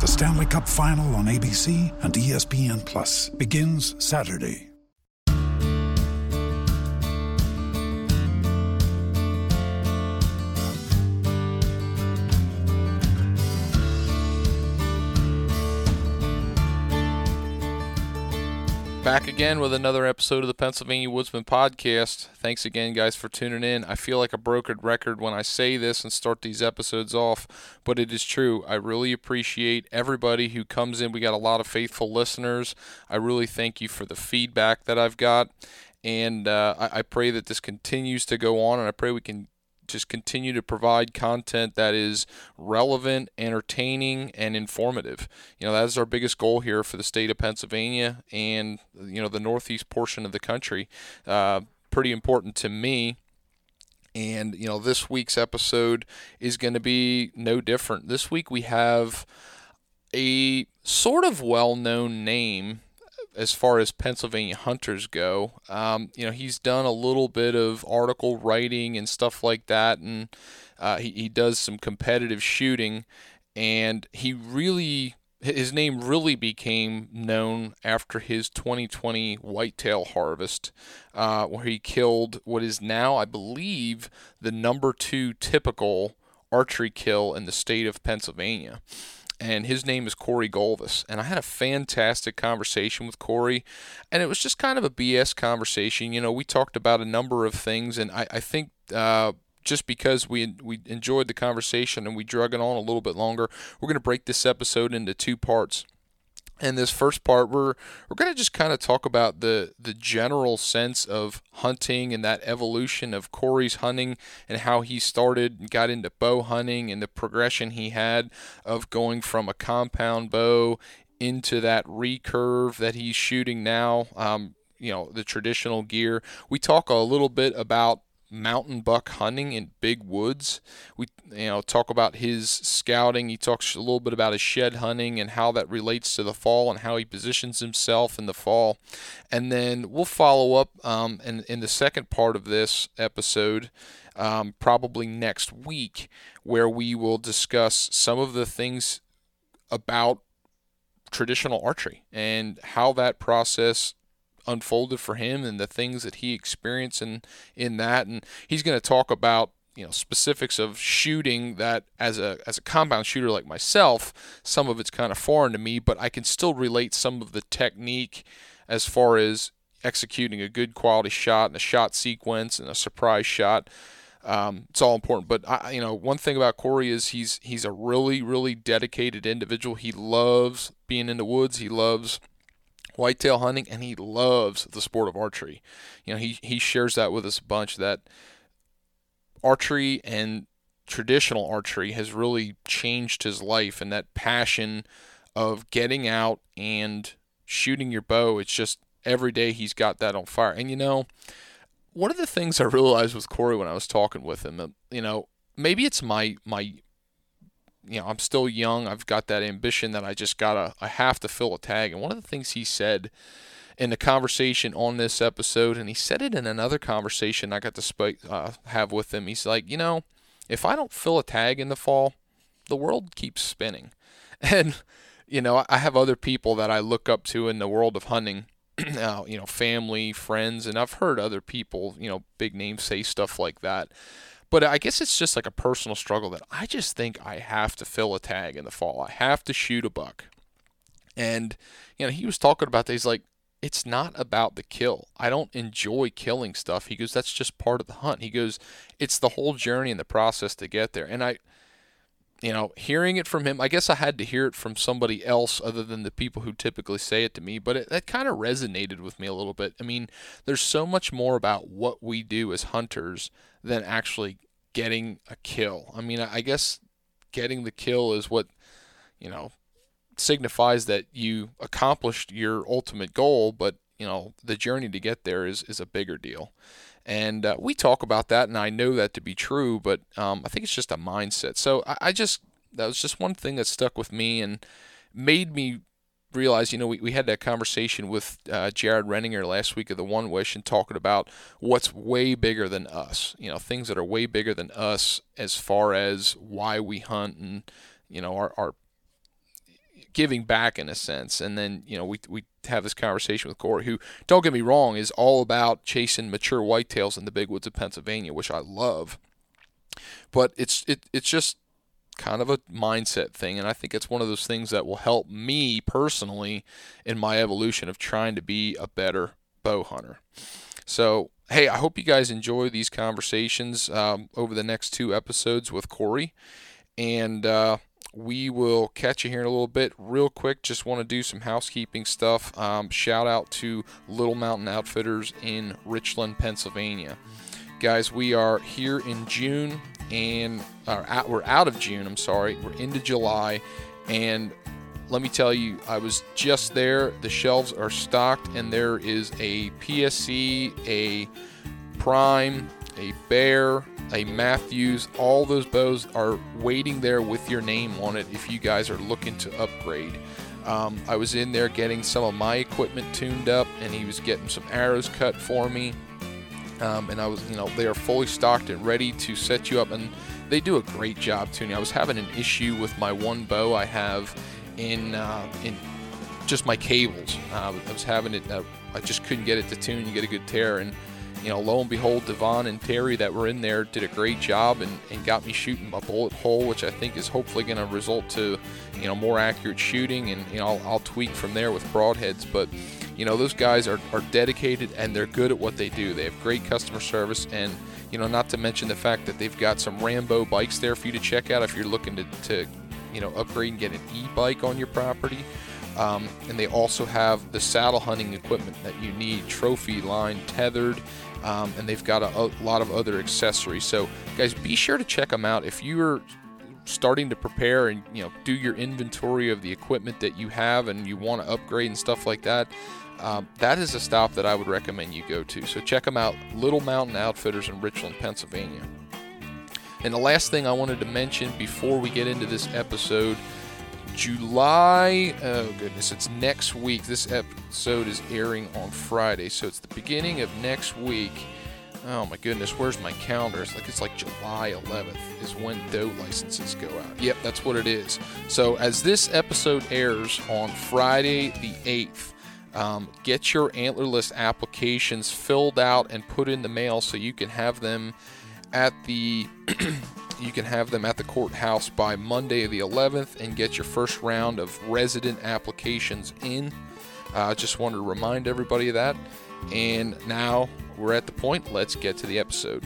The Stanley Cup Final on ABC and ESPN Plus begins Saturday. Back again with another episode of the Pennsylvania Woodsman Podcast. Thanks again, guys, for tuning in. I feel like a broken record when I say this and start these episodes off, but it is true. I really appreciate everybody who comes in. We got a lot of faithful listeners. I really thank you for the feedback that I've got. And uh, I, I pray that this continues to go on, and I pray we can just continue to provide content that is relevant, entertaining, and informative. You know, that is our biggest goal here for the state of Pennsylvania and, you know, the northeast portion of the country. Uh, pretty important to me. And, you know, this week's episode is going to be no different. This week we have a sort of well known name as far as Pennsylvania hunters go. Um, you know, he's done a little bit of article writing and stuff like that, and uh, he, he does some competitive shooting, and he really. His name really became known after his 2020 whitetail harvest, uh, where he killed what is now, I believe, the number two typical archery kill in the state of Pennsylvania and his name is Corey Golvis. And I had a fantastic conversation with Corey, and it was just kind of a BS conversation. You know, we talked about a number of things, and I, I think. Uh, just because we we enjoyed the conversation and we drug it on a little bit longer, we're going to break this episode into two parts. In this first part, we're we're going to just kind of talk about the the general sense of hunting and that evolution of Corey's hunting and how he started and got into bow hunting and the progression he had of going from a compound bow into that recurve that he's shooting now. Um, you know the traditional gear. We talk a little bit about mountain buck hunting in big woods. We you know talk about his scouting. He talks a little bit about his shed hunting and how that relates to the fall and how he positions himself in the fall. And then we'll follow up um, in in the second part of this episode. Um, probably next week, where we will discuss some of the things about traditional archery and how that process unfolded for him and the things that he experienced in in that and he's going to talk about you know specifics of shooting that as a as a compound shooter like myself some of it's kind of foreign to me but I can still relate some of the technique as far as executing a good quality shot and a shot sequence and a surprise shot um, it's all important. But I, you know, one thing about Corey is he's he's a really really dedicated individual. He loves being in the woods. He loves whitetail hunting, and he loves the sport of archery. You know, he he shares that with us a bunch that archery and traditional archery has really changed his life and that passion of getting out and shooting your bow. It's just every day he's got that on fire. And you know, one of the things I realized with Corey when I was talking with him, you know, maybe it's my my you know, I'm still young. I've got that ambition that I just gotta I have to fill a tag. And one of the things he said in the conversation on this episode, and he said it in another conversation I got to sp- uh, have with him. He's like, you know, if I don't fill a tag in the fall, the world keeps spinning. And you know, I have other people that I look up to in the world of hunting. uh, you know, family, friends, and I've heard other people, you know, big names say stuff like that. But I guess it's just like a personal struggle that I just think I have to fill a tag in the fall. I have to shoot a buck. And, you know, he was talking about. He's like, it's not about the kill. I don't enjoy killing stuff. He goes, that's just part of the hunt. He goes, it's the whole journey and the process to get there. And I, you know, hearing it from him, I guess I had to hear it from somebody else other than the people who typically say it to me, but it, that kind of resonated with me a little bit. I mean, there's so much more about what we do as hunters than actually getting a kill. I mean, I guess getting the kill is what, you know, signifies that you accomplished your ultimate goal, but, you know, the journey to get there is, is a bigger deal. And uh, we talk about that, and I know that to be true, but um, I think it's just a mindset. So I, I just, that was just one thing that stuck with me and made me realize, you know, we, we had that conversation with uh, Jared Renninger last week of the One Wish and talking about what's way bigger than us, you know, things that are way bigger than us as far as why we hunt and, you know, our, our giving back in a sense. And then, you know, we, we have this conversation with Corey, who, don't get me wrong, is all about chasing mature whitetails in the big woods of Pennsylvania, which I love. But it's it, it's just kind of a mindset thing. And I think it's one of those things that will help me personally in my evolution of trying to be a better bow hunter. So, hey, I hope you guys enjoy these conversations um, over the next two episodes with Corey. And uh, we will catch you here in a little bit. Real quick, just want to do some housekeeping stuff. Um, shout out to Little Mountain Outfitters in Richland, Pennsylvania. Guys, we are here in June and out, we're out of June. I'm sorry, we're into July, and let me tell you, I was just there. The shelves are stocked, and there is a PSE, a Prime, a Bear, a Mathews. All those bows are waiting there with your name on it if you guys are looking to upgrade. Um, I was in there getting some of my equipment tuned up, and he was getting some arrows cut for me. Um, and I was, you know, they are fully stocked and ready to set you up, and they do a great job tuning. I was having an issue with my one bow I have in uh, in just my cables. Uh, I was having it, uh, I just couldn't get it to tune. and get a good tear, and you know, lo and behold, Devon and Terry that were in there did a great job and, and got me shooting my bullet hole, which I think is hopefully going to result to, you know, more accurate shooting. And you know, I'll, I'll tweak from there with broadheads, but you know, those guys are, are dedicated and they're good at what they do. They have great customer service and, you know, not to mention the fact that they've got some Rambo bikes there for you to check out if you're looking to, to you know, upgrade and get an e-bike on your property. Um, and they also have the saddle hunting equipment that you need, trophy line, Tethrd, um, and they've got a, a lot of other accessories. So, guys, be sure to check them out. If you're starting to prepare and you know do your inventory of the equipment that you have and you want to upgrade and stuff like that um, that is a stop that I would recommend you go to. So check them out, Little Mountain Outfitters in Richland, Pennsylvania. And the last thing I wanted to mention before we get into this episode July, oh goodness, it's next week. This episode is airing on Friday, so it's the beginning of next week. Oh my goodness, where's my calendar? It's like it's like July 11th is when doe licenses go out. Yep, that's what it is. So as this episode airs on Friday the 8th, um, get your antlerless applications filled out and put in the mail so you can have them at the you can have them at the courthouse by Monday the 11th and get your first round of resident applications in. I uh, just wanted to remind everybody of that. And now we're at the point. Let's get to the episode.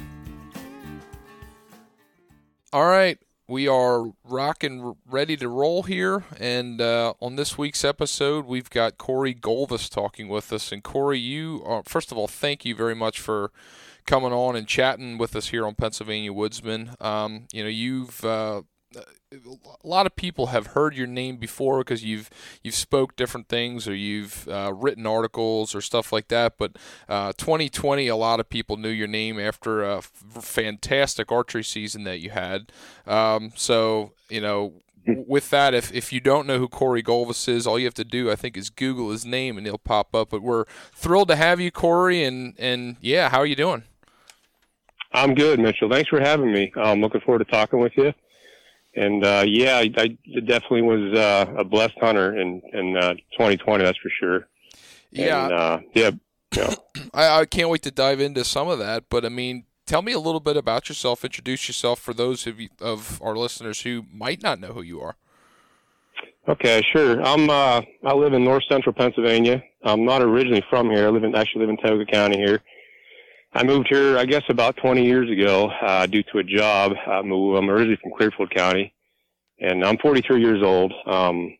All right, we are rocking ready to roll here and uh, on this week's episode we've got corey golvis talking with us and corey you are first of all thank you very much for coming on and chatting with us here on Pennsylvania Woodsman. Um, you know, you've uh, a lot of people have heard your name before because you've you've spoke different things or you've uh, written articles or stuff like that. But uh, 2020, a lot of people knew your name after a f- fantastic archery season that you had. Um, so you know. With that, if, if you don't know who Corey Golvis is, all you have to do, I think, is Google his name and he'll pop up. But we're thrilled to have you, Corey, and, and yeah, how are you doing? I'm good, Mitchell. Thanks for having me. I'm looking forward to talking with you and uh, yeah, I, I definitely was uh, a blessed hunter in in uh, 2020. That's for sure. Yeah, and, uh, yeah. yeah. I, I can't wait to dive into some of that. But I mean, tell me a little bit about yourself. Introduce yourself for those of you, of our listeners who might not know who you are. Okay, sure. I'm uh, I live in north central Pennsylvania. I'm not originally from here. I live in actually live in Tioga County here. I moved here, I guess, about 20 years ago uh, due to a job. I'm originally from Clearfield County, and I'm 43 years old. Um,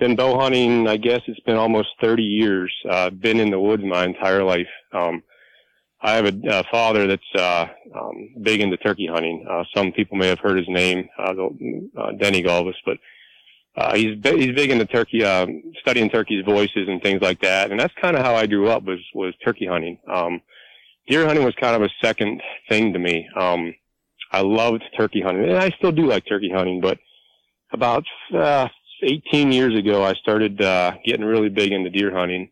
been bow hunting, I guess it's been almost 30 years. Uh, been in the woods my entire life. Um, I have a, a father that's uh, um, big into turkey hunting. Uh, some people may have heard his name, uh, uh, Denny Golvis, but uh, he's he's big into turkey, uh, studying turkeys' voices and things like that. And that's kind of how I grew up was was turkey hunting. Um, deer hunting was kind of a second thing to me. Um, I loved turkey hunting, and I still do like turkey hunting. But about uh, 18 years ago, I started uh, getting really big into deer hunting,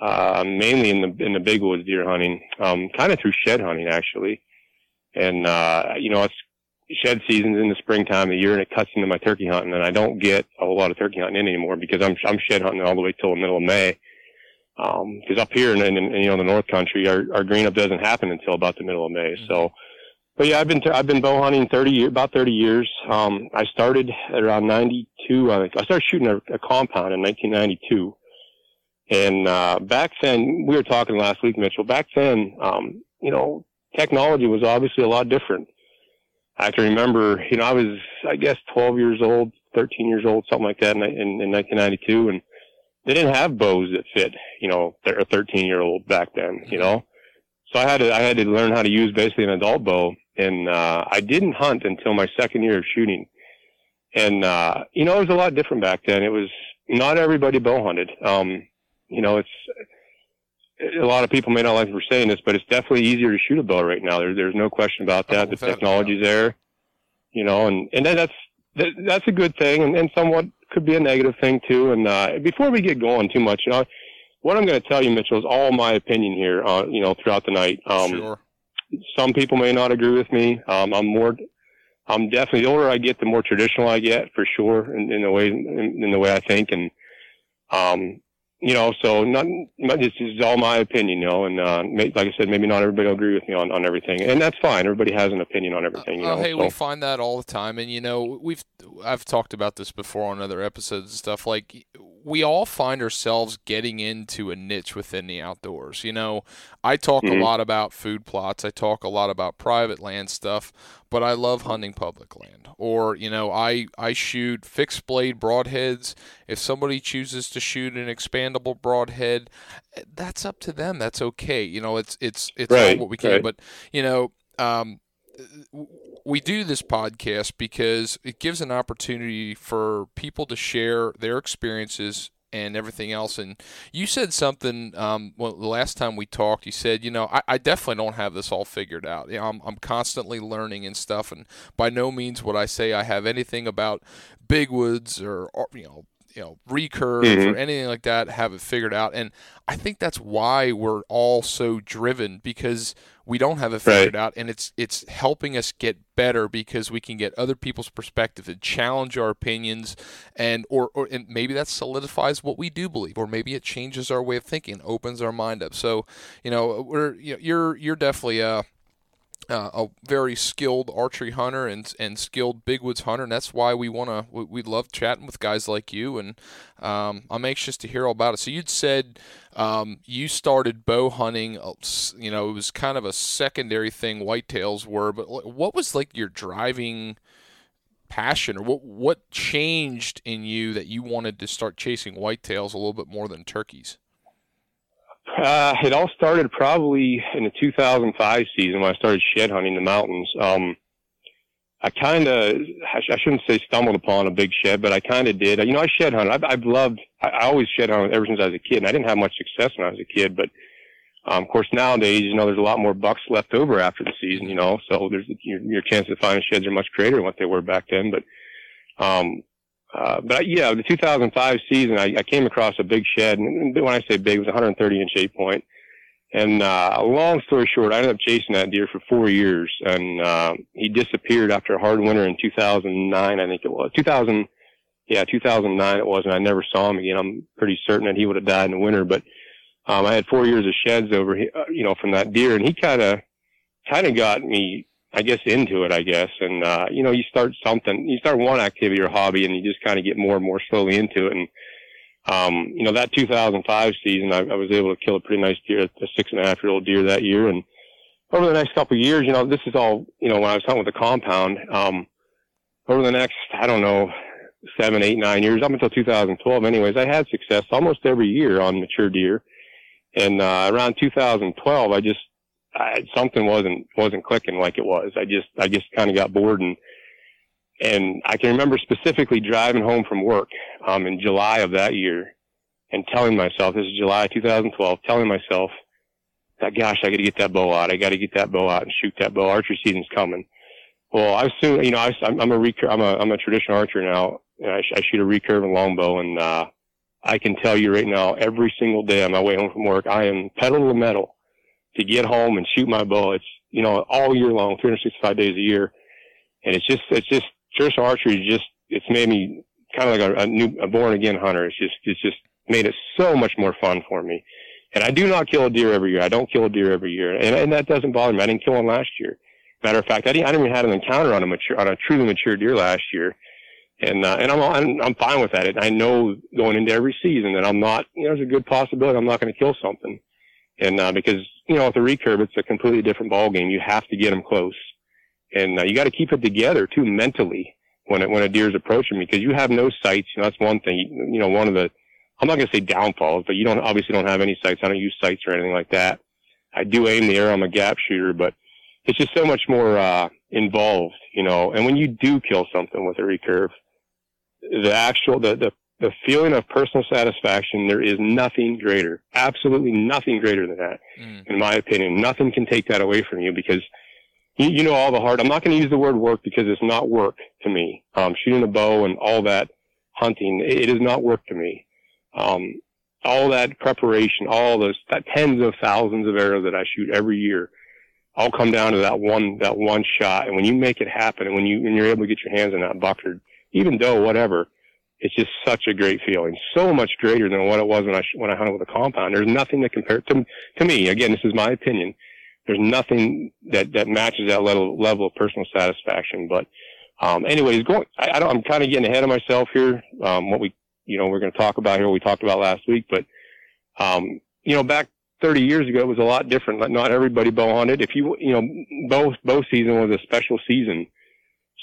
uh, mainly in the in the big woods deer hunting, um, kind of through shed hunting actually. And uh, you know, it's shed season's in the springtime of the year, and it cuts into my turkey hunting, and I don't get a whole lot of turkey hunting in anymore because I'm I'm shed hunting all the way till the middle of May because um, up here in, in, in, you know the North Country, our, our green up doesn't happen until about the middle of May. Mm-hmm. So, but yeah, I've been I've been bow hunting thirty years, about thirty years. Um, I started at around ninety two. I, I started shooting a, a compound in nineteen ninety two, and uh, back then we were talking last week, Mitchell. Back then, um, you know, technology was obviously a lot different. I can remember, you know, I was I guess twelve years old, thirteen years old, something like that, in, in, in nineteen ninety two, and they didn't have bows that fit, you know, a 13 year old back then, you know. So I had to I had to learn how to use basically an adult bow, and uh, I didn't hunt until my second year of shooting. And uh, you know, it was a lot different back then. It was not everybody bow hunted. Um, you know, it's a lot of people may not like me for saying this, but it's definitely easier to shoot a bow right now. There, there's no question about that. Oh, the technology's there, you know, and and then that's that, that's a good thing, and, and somewhat could be a negative thing too. And uh, before we get going too much, you know, what I'm going to tell you, Mitchell, is all my opinion here. Uh, you know, throughout the night. Um, sure. Some people may not agree with me. Um, I'm more. I'm definitely the older I get, the more traditional I get, for sure, in, in the way in, in the way I think, and um, you know, so not, this is all my opinion, you know, and uh, like I said, maybe not everybody will agree with me on, on everything, and that's fine. Everybody has an opinion on everything, you uh, know. Uh, hey, so. we find that all the time, and you know, we've I've talked about this before on other episodes and stuff. Like we all find ourselves getting into a niche within the outdoors. You know, I talk mm-hmm. a lot about food plots, I talk a lot about private land stuff, but I love hunting public land. Or, you know, I, I shoot fixed blade broadheads. If somebody chooses to shoot an expandable broadhead, that's up to them. That's okay. You know, it's it's it's right, what we can. Right. But, you know, um, we do this podcast because it gives an opportunity for people to share their experiences and everything else. And you said something um, well, the last time we talked. You said, you know, I, I definitely don't have this all figured out. You know, I'm, I'm constantly learning and stuff, and by no means would I say I have anything about big woods or, or you know you know recurve mm-hmm. or anything like that have it figured out and i think that's why we're all so driven because we don't have it figured right. out and it's it's helping us get better because we can get other people's perspective and challenge our opinions and or, or and maybe that solidifies what we do believe or maybe it changes our way of thinking opens our mind up so you know we're you know, you're you're definitely a uh, a very skilled archery hunter and and skilled big woods hunter, and that's why we want to we, we, love chatting with guys like you. And um, I'm anxious to hear all about it. So you'd said um, you started bow hunting. Uh, you know, it was kind of a secondary thing. Whitetails were, but what was like your driving passion, or what what changed in you that you wanted to start chasing whitetails a little bit more than turkeys? Uh, it all started probably in the 2005 season when I started shed hunting the mountains. Um, I kind of, I, sh- I shouldn't say stumbled upon a big shed, but I kind of did. You know, I shed hunted. I've, I've loved, I, I always shed hunted ever since I was a kid. And I didn't have much success when I was a kid, but, um, of course nowadays, you know, there's a lot more bucks left over after the season, you know, so there's, your, your chances of finding sheds are much greater than what they were back then. But, um, uh, but yeah, the 2005 season, I, I came across a big shed, and when I say big, it was 130 inch eight point. And uh, long story short, I ended up chasing that deer for four years, and uh, he disappeared after a hard winter in 2009, I think it was 2000. Yeah, 2009 it was, and I never saw him again. I'm pretty certain that he would have died in the winter, but um, I had four years of sheds over, uh, you know, from that deer, and he kind of, kind of got me, I guess, into it, I guess. And uh, you know, you start something, you start one activity or hobby, and you just kind of get more and more slowly into it, and um, you know, that 2005 season, I, I was able to kill a pretty nice deer, a six and a half year old deer that year. And over the next couple of years, you know, this is all, you know, when I was hunting with the compound, um, over the next, I don't know, seven, eight, nine years, up until 2012 anyways, I had success almost every year on mature deer. And, uh, around 2012, I just, I, something wasn't, wasn't clicking like it was. I just, I just kind of got bored and, and I can remember specifically driving home from work um, in July of that year and telling myself, this is July 2012, telling myself that, gosh, I got to get that bow out. I got to get that bow out and shoot that bow. Archery season's coming. Well, I soon, you know, I, I'm, I'm a recur, I'm a, I'm a traditional archer now. I, I shoot a recurve and longbow, and uh, I can tell you right now, every single day on my way home from work, I am pedal to metal to get home and shoot my bow. It's you know all year long, 365 days a year, and it's just it's just traditional archery just it's made me kind of like a, a new a born again hunter. It's just it's just made it so much more fun for me. And I do not kill a deer every year. I don't kill a deer every year, and, and that doesn't bother me. I didn't kill one last year. Matter of fact, I didn't, I didn't even have an encounter on a mature on a truly mature deer last year, and uh, and I'm, I'm I'm fine with that. And I know going into every season that I'm not. You know, there's a good possibility I'm not going to kill something, and uh, because you know with the recurve it's a completely different ball game. You have to get them close and uh, you got to keep it together too mentally when it, when a deer's approaching because you have no sights. You know, that's one thing. You, you know, one of the I'm not going to say downfalls, but you don't obviously don't have any sights. I don't use sights or anything like that. I do aim the arrow. I'm a gap shooter, but it's just so much more uh, involved, you know. And when you do kill something with a recurve, the actual the the the feeling of personal satisfaction, there is nothing greater, absolutely nothing greater than that, mm. in my opinion. Nothing can take that away from you because you, you know all the hard. I'm not going to use the word work because it's not work to me. Um, shooting a bow and all that hunting, it, it is not work to me. Um, all that preparation, all those that tens of thousands of arrows that I shoot every year, all come down to that one that one shot. And when you make it happen, and when you when you're able to get your hands on that buck or even though whatever, it's just such a great feeling. So much greater than what it was when I when I hunted with a compound. There's nothing that compares to to me. Again, this is my opinion there's nothing that that matches that level level of personal satisfaction. But um, anyways, going, I, I don't, I'm kind of getting ahead of myself here. Um, what we, you know, we're going to talk about here, what we talked about last week, but um, you know, back 30 years ago, it was a lot different. Not everybody bow hunted. If you, you know, bow bow season was a special season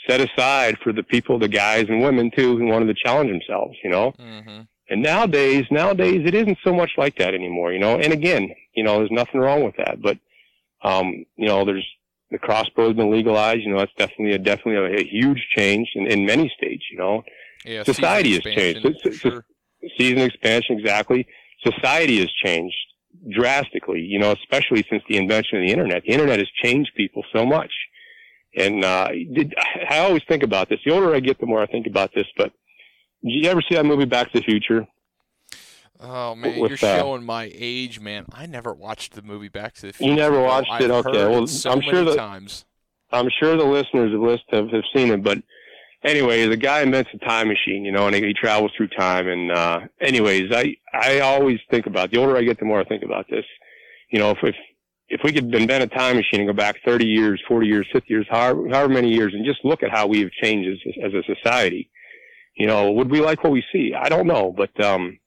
set aside for the people, the guys and women too, who wanted to challenge themselves. You know. Mm-hmm. And nowadays, nowadays it isn't so much like that anymore, you know. And again, you know, there's nothing wrong with that, but um, you know, there's the crossbow's been legalized. You know, that's definitely a definitely a, a huge change in, in many states. You know, yeah, society has changed. Sure. season expansion, exactly. Society has changed drastically. You know, especially since the invention of the internet. The internet has changed people so much. And uh, did, I always think about this. The older I get, the more I think about this. But did you ever see that movie Back to the Future? Oh man, you're showing my age, man. I never watched the movie Back to the Future. You never watched I've it? Okay, well, so I'm sure the times. I'm sure the listeners of list have, have seen it, but anyway, the guy invents a time machine, you know, and he, he travels through time. And uh, anyways, I I always think about the older I get, the more I think about this. You know, if if if we could invent a time machine and go back 30 years, 40 years, 50 years, however, however many years, and just look at how we have changed as, as a society, you know, would we like what we see? I don't know, but um,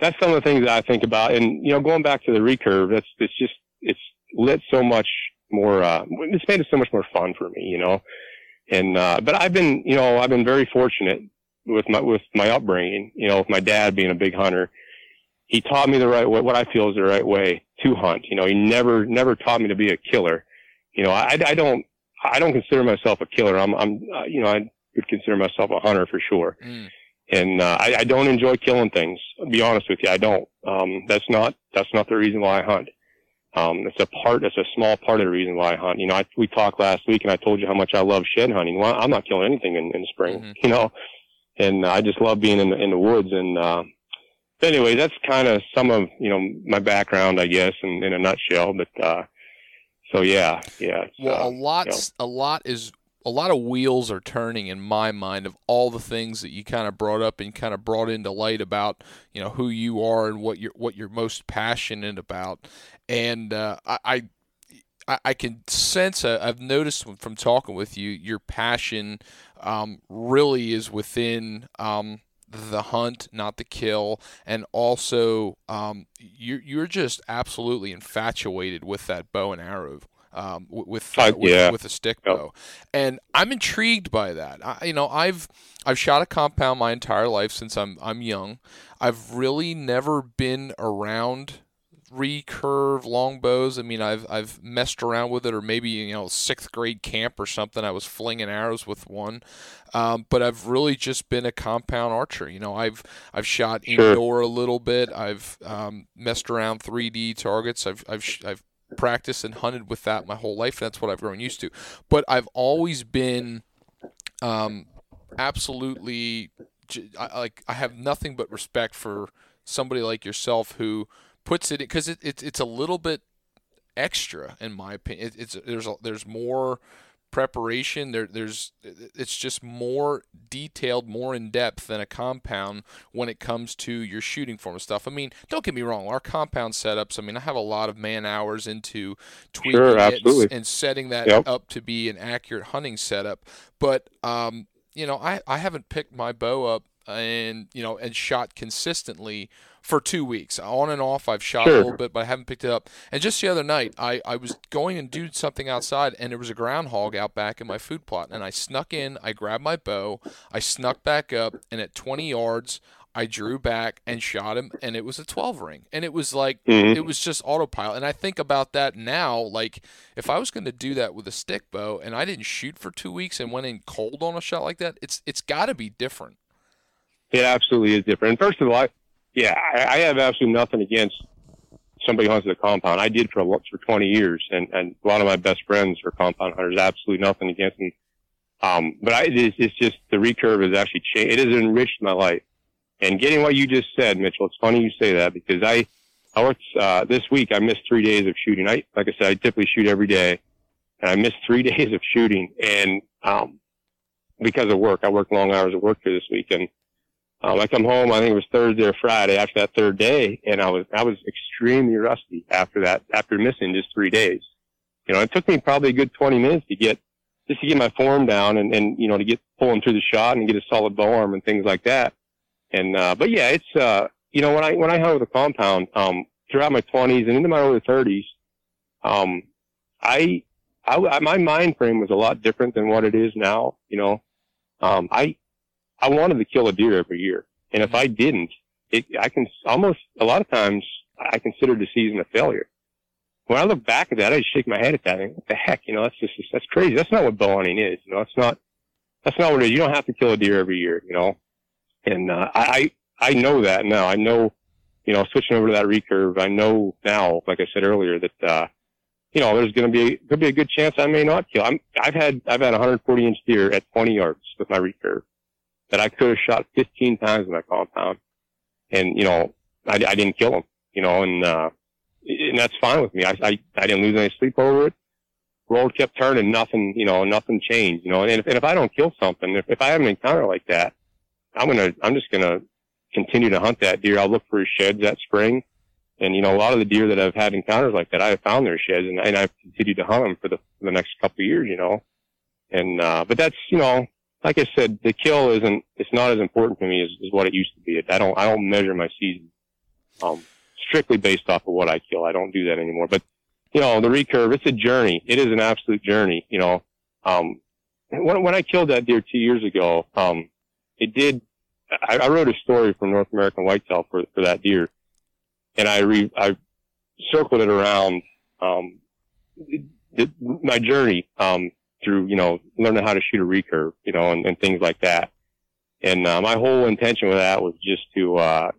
that's some of the things that I think about. And, you know, going back to the recurve, that's, it's just, it's lit so much more, uh, it's made it so much more fun for me, you know? And, uh, but I've been, you know, I've been very fortunate with my, with my upbringing, you know, with my dad being a big hunter. He taught me the right way, what I feel is the right way. to hunt. You know, he never never taught me to be a killer. You know, I, I don't I don't consider myself a killer. I'm I'm uh, you know I would consider myself a hunter for sure. Mm. And uh, I, I don't enjoy killing things. I'll be honest with you, I don't. Um, that's not that's not the reason why I hunt. Um, it's a part, it's a small part of the reason why I hunt. You know, I, we talked last week and I told you how much I love shed hunting. Well, I'm not killing anything in, in the spring, mm-hmm. you know, and I just love being in the, in the woods. And, uh, anyway, that's kind of some of, you know, my background, I guess, in, in a nutshell. But, uh, so yeah, yeah. Well, uh, a lot, you know. a lot is a lot of wheels are turning in my mind of all the things that you kind of brought up and kind of brought into light about you know who you are and what you're what you're most passionate about and uh, I, I, I can sense uh, I've noticed from talking with you your passion um, really is within um, the hunt, not the kill, and also um, you're you're just absolutely infatuated with that bow and arrow um, with, uh, with, yeah. with a stick bow, and I'm intrigued by that. I, you know, I've I've shot a compound my entire life since I'm I'm young. I've really never been around recurve longbows. I mean, I've I've messed around with it, or maybe you know sixth grade camp or something. I was flinging arrows with one, um, but I've really just been a compound archer. You know, I've I've shot indoor a little bit. I've um, messed around 3D targets. I've I've I've practiced and hunted with that my whole life. That's what I've grown used to. But I've always been um, absolutely I, like I have nothing but respect for somebody like yourself who puts it because it, it, it's a little bit extra in my opinion. It, it's there's a, there's more preparation. There there's it's just more detailed, more in depth than a compound when it comes to your shooting form of stuff. I mean, don't get me wrong. Our compound setups. I mean, I have a lot of man hours into tweaking sure, it and, and, setting that yep. up to be an accurate hunting setup. But um, you know, I I haven't picked my bow up and you know and shot consistently for two weeks on and off i've shot sure. a little bit but i haven't picked it up and just the other night I, I was going and doing something outside and there was a groundhog out back in my food plot and i snuck in i grabbed my bow i snuck back up and at 20 yards I drew back and shot him, and it was a 12 ring. And it was like, mm-hmm. it was just autopilot. And I think about that now. Like, if I was going to do that with a stick bow and I didn't shoot for two weeks and went in cold on a shot like that, it's it's got to be different. It absolutely is different. And first of all, I, yeah, I, I have absolutely nothing against somebody who hunts the compound. I did for for 20 years, and and a lot of my best friends are compound hunters. Absolutely nothing against them. Um, but I, it's, it's just the recurve has actually changed. It has enriched my life. And getting what you just said, Mitchell, it's funny you say that because I, I worked, uh, this week I missed three days of shooting. I, like I said, I typically shoot every day and I missed three days of shooting and, um, because of work, I worked long hours of work this week and um, I come home, I think it was Thursday or Friday after that third day, and I was, I was extremely rusty after that, after missing just three days. You know, it took me probably a good 20 minutes to get, just to get my form down and, and, you know, to get pulling through the shot and get a solid bow arm and things like that. And, uh, but yeah, it's, uh, you know, when I, when I hung with a compound, um, throughout my 20s and into my early 30s, um, I, I, my mind frame was a lot different than what it is now. You know, um, I, I wanted to kill a deer every year. And if I didn't, it, I can almost, a lot of times, I considered the season a failure. When I look back at that, I just shake my head at that. And what the heck, you know, that's just, that's crazy. That's not what bow hunting is. You know, it's not, that's not what it is. You don't have to kill a deer every year, you know. And, uh, I, I know that now. I know, you know, switching over to that recurve, I know now, like I said earlier, that, uh, you know, there's going to be, could be a good chance I may not kill. I'm, I've had, I've had 140 inch deer at 20 yards with my recurve that I could have shot 15 times in that compound. And, you know, I, I didn't kill him, you know, and, uh, and that's fine with me. I, I, I didn't lose any sleep over it. Road kept turning, nothing, you know, nothing changed, you know, and if, and if I don't kill something, if, if I have an encounter like that, I'm going to, I'm just going to continue to hunt that deer. I'll look for his sheds that spring. And, you know, a lot of the deer that I've had encounters like that, I have found their sheds and, and I've continued to hunt them for the, for the next couple of years, you know. And, uh, but that's, you know, like I said, the kill isn't, it's not as important to me as, as what it used to be. I don't, I don't measure my season, um, strictly based off of what I kill. I don't do that anymore. But, you know, the recurve, it's a journey. It is an absolute journey, you know. Um, when, when I killed that deer two years ago, um, it did, I, I wrote a story from North American Whitetail for, for that deer. And I re, I circled it around um, my journey um, through you know learning how to shoot a recurve, you know, and, and things like that. And uh, my whole intention with that was just to uh,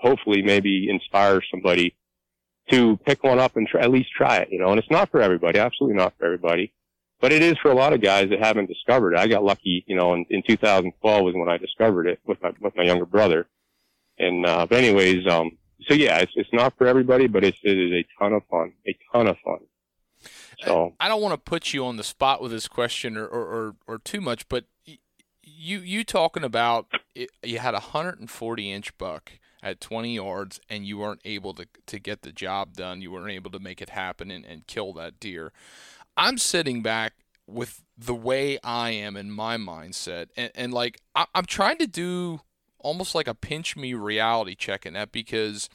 hopefully maybe inspire somebody to pick one up and try, at least try it, you know. And it's not for everybody, absolutely not for everybody, but it is for a lot of guys that haven't discovered it. I got lucky, you know, in, in 2012 was when I discovered it with my with my younger brother. And uh, but anyways, um, so yeah, it's it's not for everybody, but it's it is a ton of fun, a ton of fun. So I don't want to put you on the spot with this question or or, or, or too much, but you you talking about it, you had a 140 inch buck at 20 yards and you weren't able to to get the job done. You weren't able to make it happen and, and kill that deer. I'm sitting back with the way I am in my mindset, and, and like I, I'm trying to do almost like a pinch me reality check in that because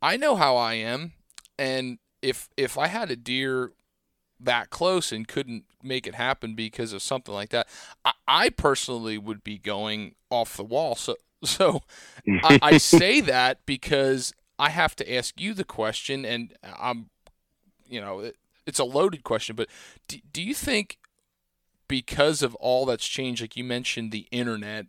I know how I am, and if if I had a deer that close and couldn't make it happen because of something like that, I, I personally would be going off the wall. So so I, I say that because I have to ask you the question, and I'm, you know, it, it's a loaded question, but do, do you think because of all that's changed, like you mentioned, the internet,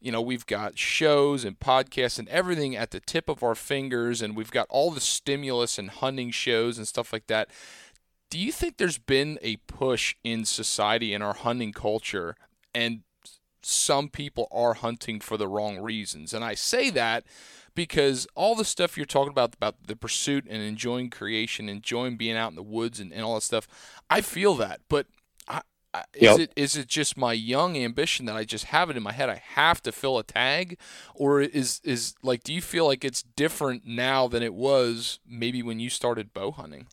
you know, we've got shows and podcasts and everything at the tip of our fingers, and we've got all the stimulus and hunting shows and stuff like that. Do you think there's been a push in society in our hunting culture, and some people are hunting for the wrong reasons? And I say that because all the stuff you're talking about about the pursuit and enjoying creation, enjoying being out in the woods and, and all that stuff, I feel that. But is yep. it is it just my young ambition that I just have it in my head? I have to fill a tag, or is is like, do you feel like it's different now than it was maybe when you started bow hunting?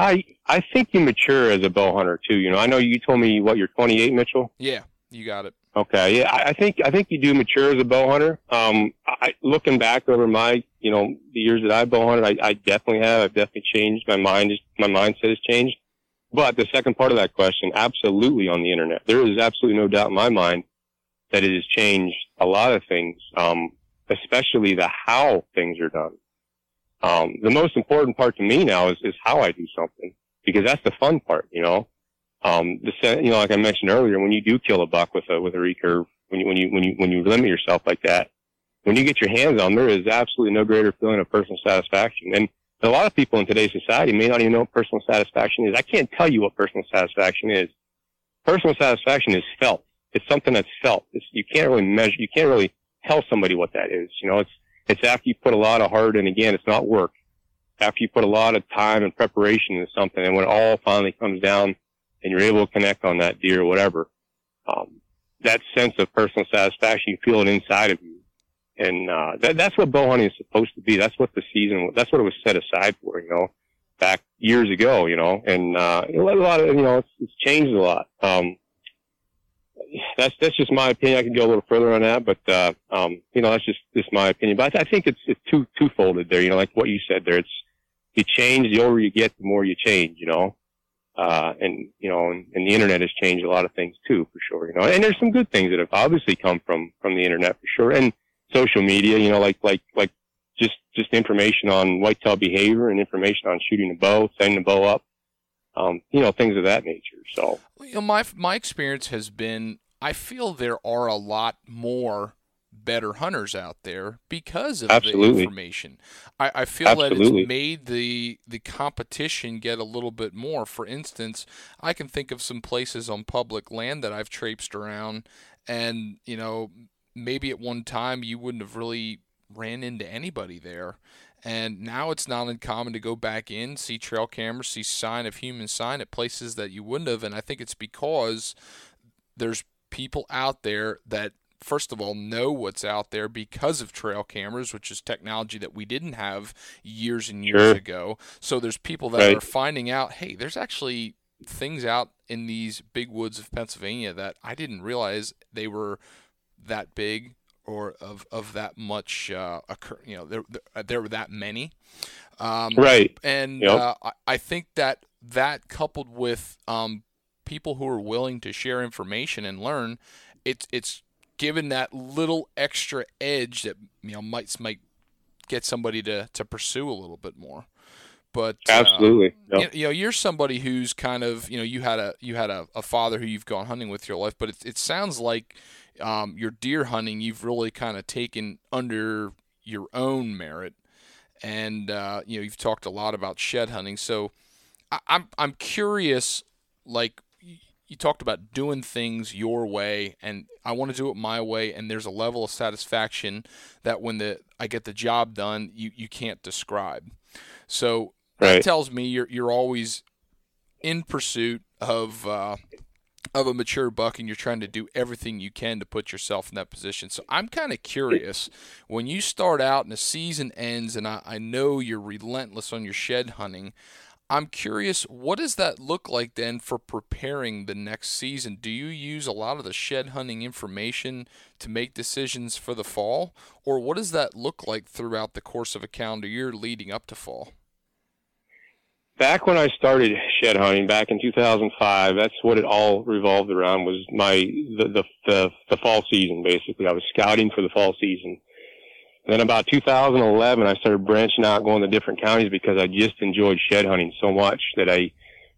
I I think you mature as a bow hunter too. You know, I know you told me what you're 28, Mitchell. Yeah, you got it. Okay, yeah, I, I think I think you do mature as a bow hunter. Um, I, looking back over my you know the years that I bow hunted, I, I definitely have. I've definitely changed. My mind my mindset has changed. But the second part of that question, absolutely on the internet. There is absolutely no doubt in my mind that it has changed a lot of things, um, especially the how things are done. Um, the most important part to me now is, is how I do something because that's the fun part, you know. Um, the, you know, like I mentioned earlier, when you do kill a buck with a, with a recurve, when you, when you, when you, when you limit yourself like that, when you get your hands on, there is absolutely no greater feeling of personal satisfaction. And a lot of people in today's society may not even know what personal satisfaction is. I can't tell you what personal satisfaction is. Personal satisfaction is felt. It's something that's felt. It's, you can't really measure, you can't really tell somebody what that is. You know, it's, it's after you put a lot of heart and again, it's not work. After you put a lot of time and preparation into something and when it all finally comes down and you're able to connect on that deer or whatever, um, that sense of personal satisfaction, you feel it inside of you and uh, that, that's what bow hunting is supposed to be. That's what the season. That's what it was set aside for. You know, back years ago. You know, and uh, a lot of you know it's, it's changed a lot. Um, that's that's just my opinion. I could go a little further on that, but uh, um, you know that's just just my opinion. But I, I think it's it's two twofolded there. You know, like what you said there. It's you change the older you get, the more you change. You know, uh, and you know, and, and the internet has changed a lot of things too, for sure. You know, and there's some good things that have obviously come from from the internet for sure. And social media, you know, like, like, like just, just information on whitetail behavior and information on shooting a bow, setting the bow up, um, you know, things of that nature. So, you know, my, my experience has been, I feel there are a lot more better hunters out there because of Absolutely. the information. I, I feel Absolutely. that it's made the the competition get a little bit more. For instance, I can think of some places on public land that I've traipsed around and, you know, maybe at one time you wouldn't have really ran into anybody there. And now it's not uncommon to go back in, see trail cameras, see sign of human sign at places that you wouldn't have. And I think it's because there's people out there that, first of all, know what's out there because of trail cameras, which is technology that we didn't have years and years sure. ago. So there's people that right. are finding out, hey, there's actually things out in these big woods of Pennsylvania that I didn't realize they were that big or of, of that much uh, occur, you know there, there were that many um, right and yep. uh, I think that that coupled with um, people who are willing to share information and learn it's it's given that little extra edge that you know might might get somebody to, to pursue a little bit more but absolutely, uh, yep. you, know, you're somebody who's kind of, you know, you had a you had a, a father who you've gone hunting with your life, but it, it sounds like um, your deer hunting you've really kind of taken under your own merit, and uh, you know, you've talked a lot about shed hunting. So, I, I'm I'm curious, like you talked about doing things your way and I want to do it my way and there's a level of satisfaction that when the I get the job done you, you can't describe. So right. that tells me you're you're always in pursuit of uh, of a mature buck and you're trying to do everything you can to put yourself in that position. So I'm kind of curious when you start out and the season ends and I, I know you're relentless on your shed hunting. I'm curious, what does that look like then for preparing the next season? Do you use a lot of the shed hunting information to make decisions for the fall? Or what does that look like throughout the course of a calendar year leading up to fall? Back when I started shed hunting back in 2005, that's what it all revolved around was my the the the, the fall season basically. I was scouting for the fall season then about 2011, I started branching out, going to different counties because I just enjoyed shed hunting so much that I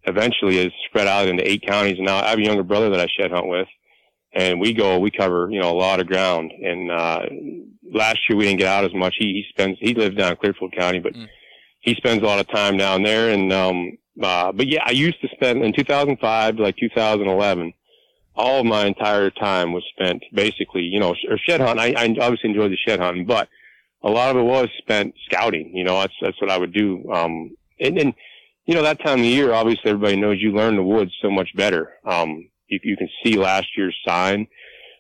eventually has spread out into eight counties. And now I have a younger brother that I shed hunt with, and we go, we cover, you know, a lot of ground. And uh, last year we didn't get out as much. He he spends, he lives down in Clearfield County, but mm. He spends a lot of time down there. And um, uh, but yeah, I used to spend in 2005 to like 2011 all of my entire time was spent basically, you know, or shed hunt. I, I obviously enjoyed the shed hunting, but a lot of it was spent scouting. You know, that's that's what I would do. Um, and, and you know, that time of year, obviously, everybody knows you learn the woods so much better. Um, you, you can see last year's sign,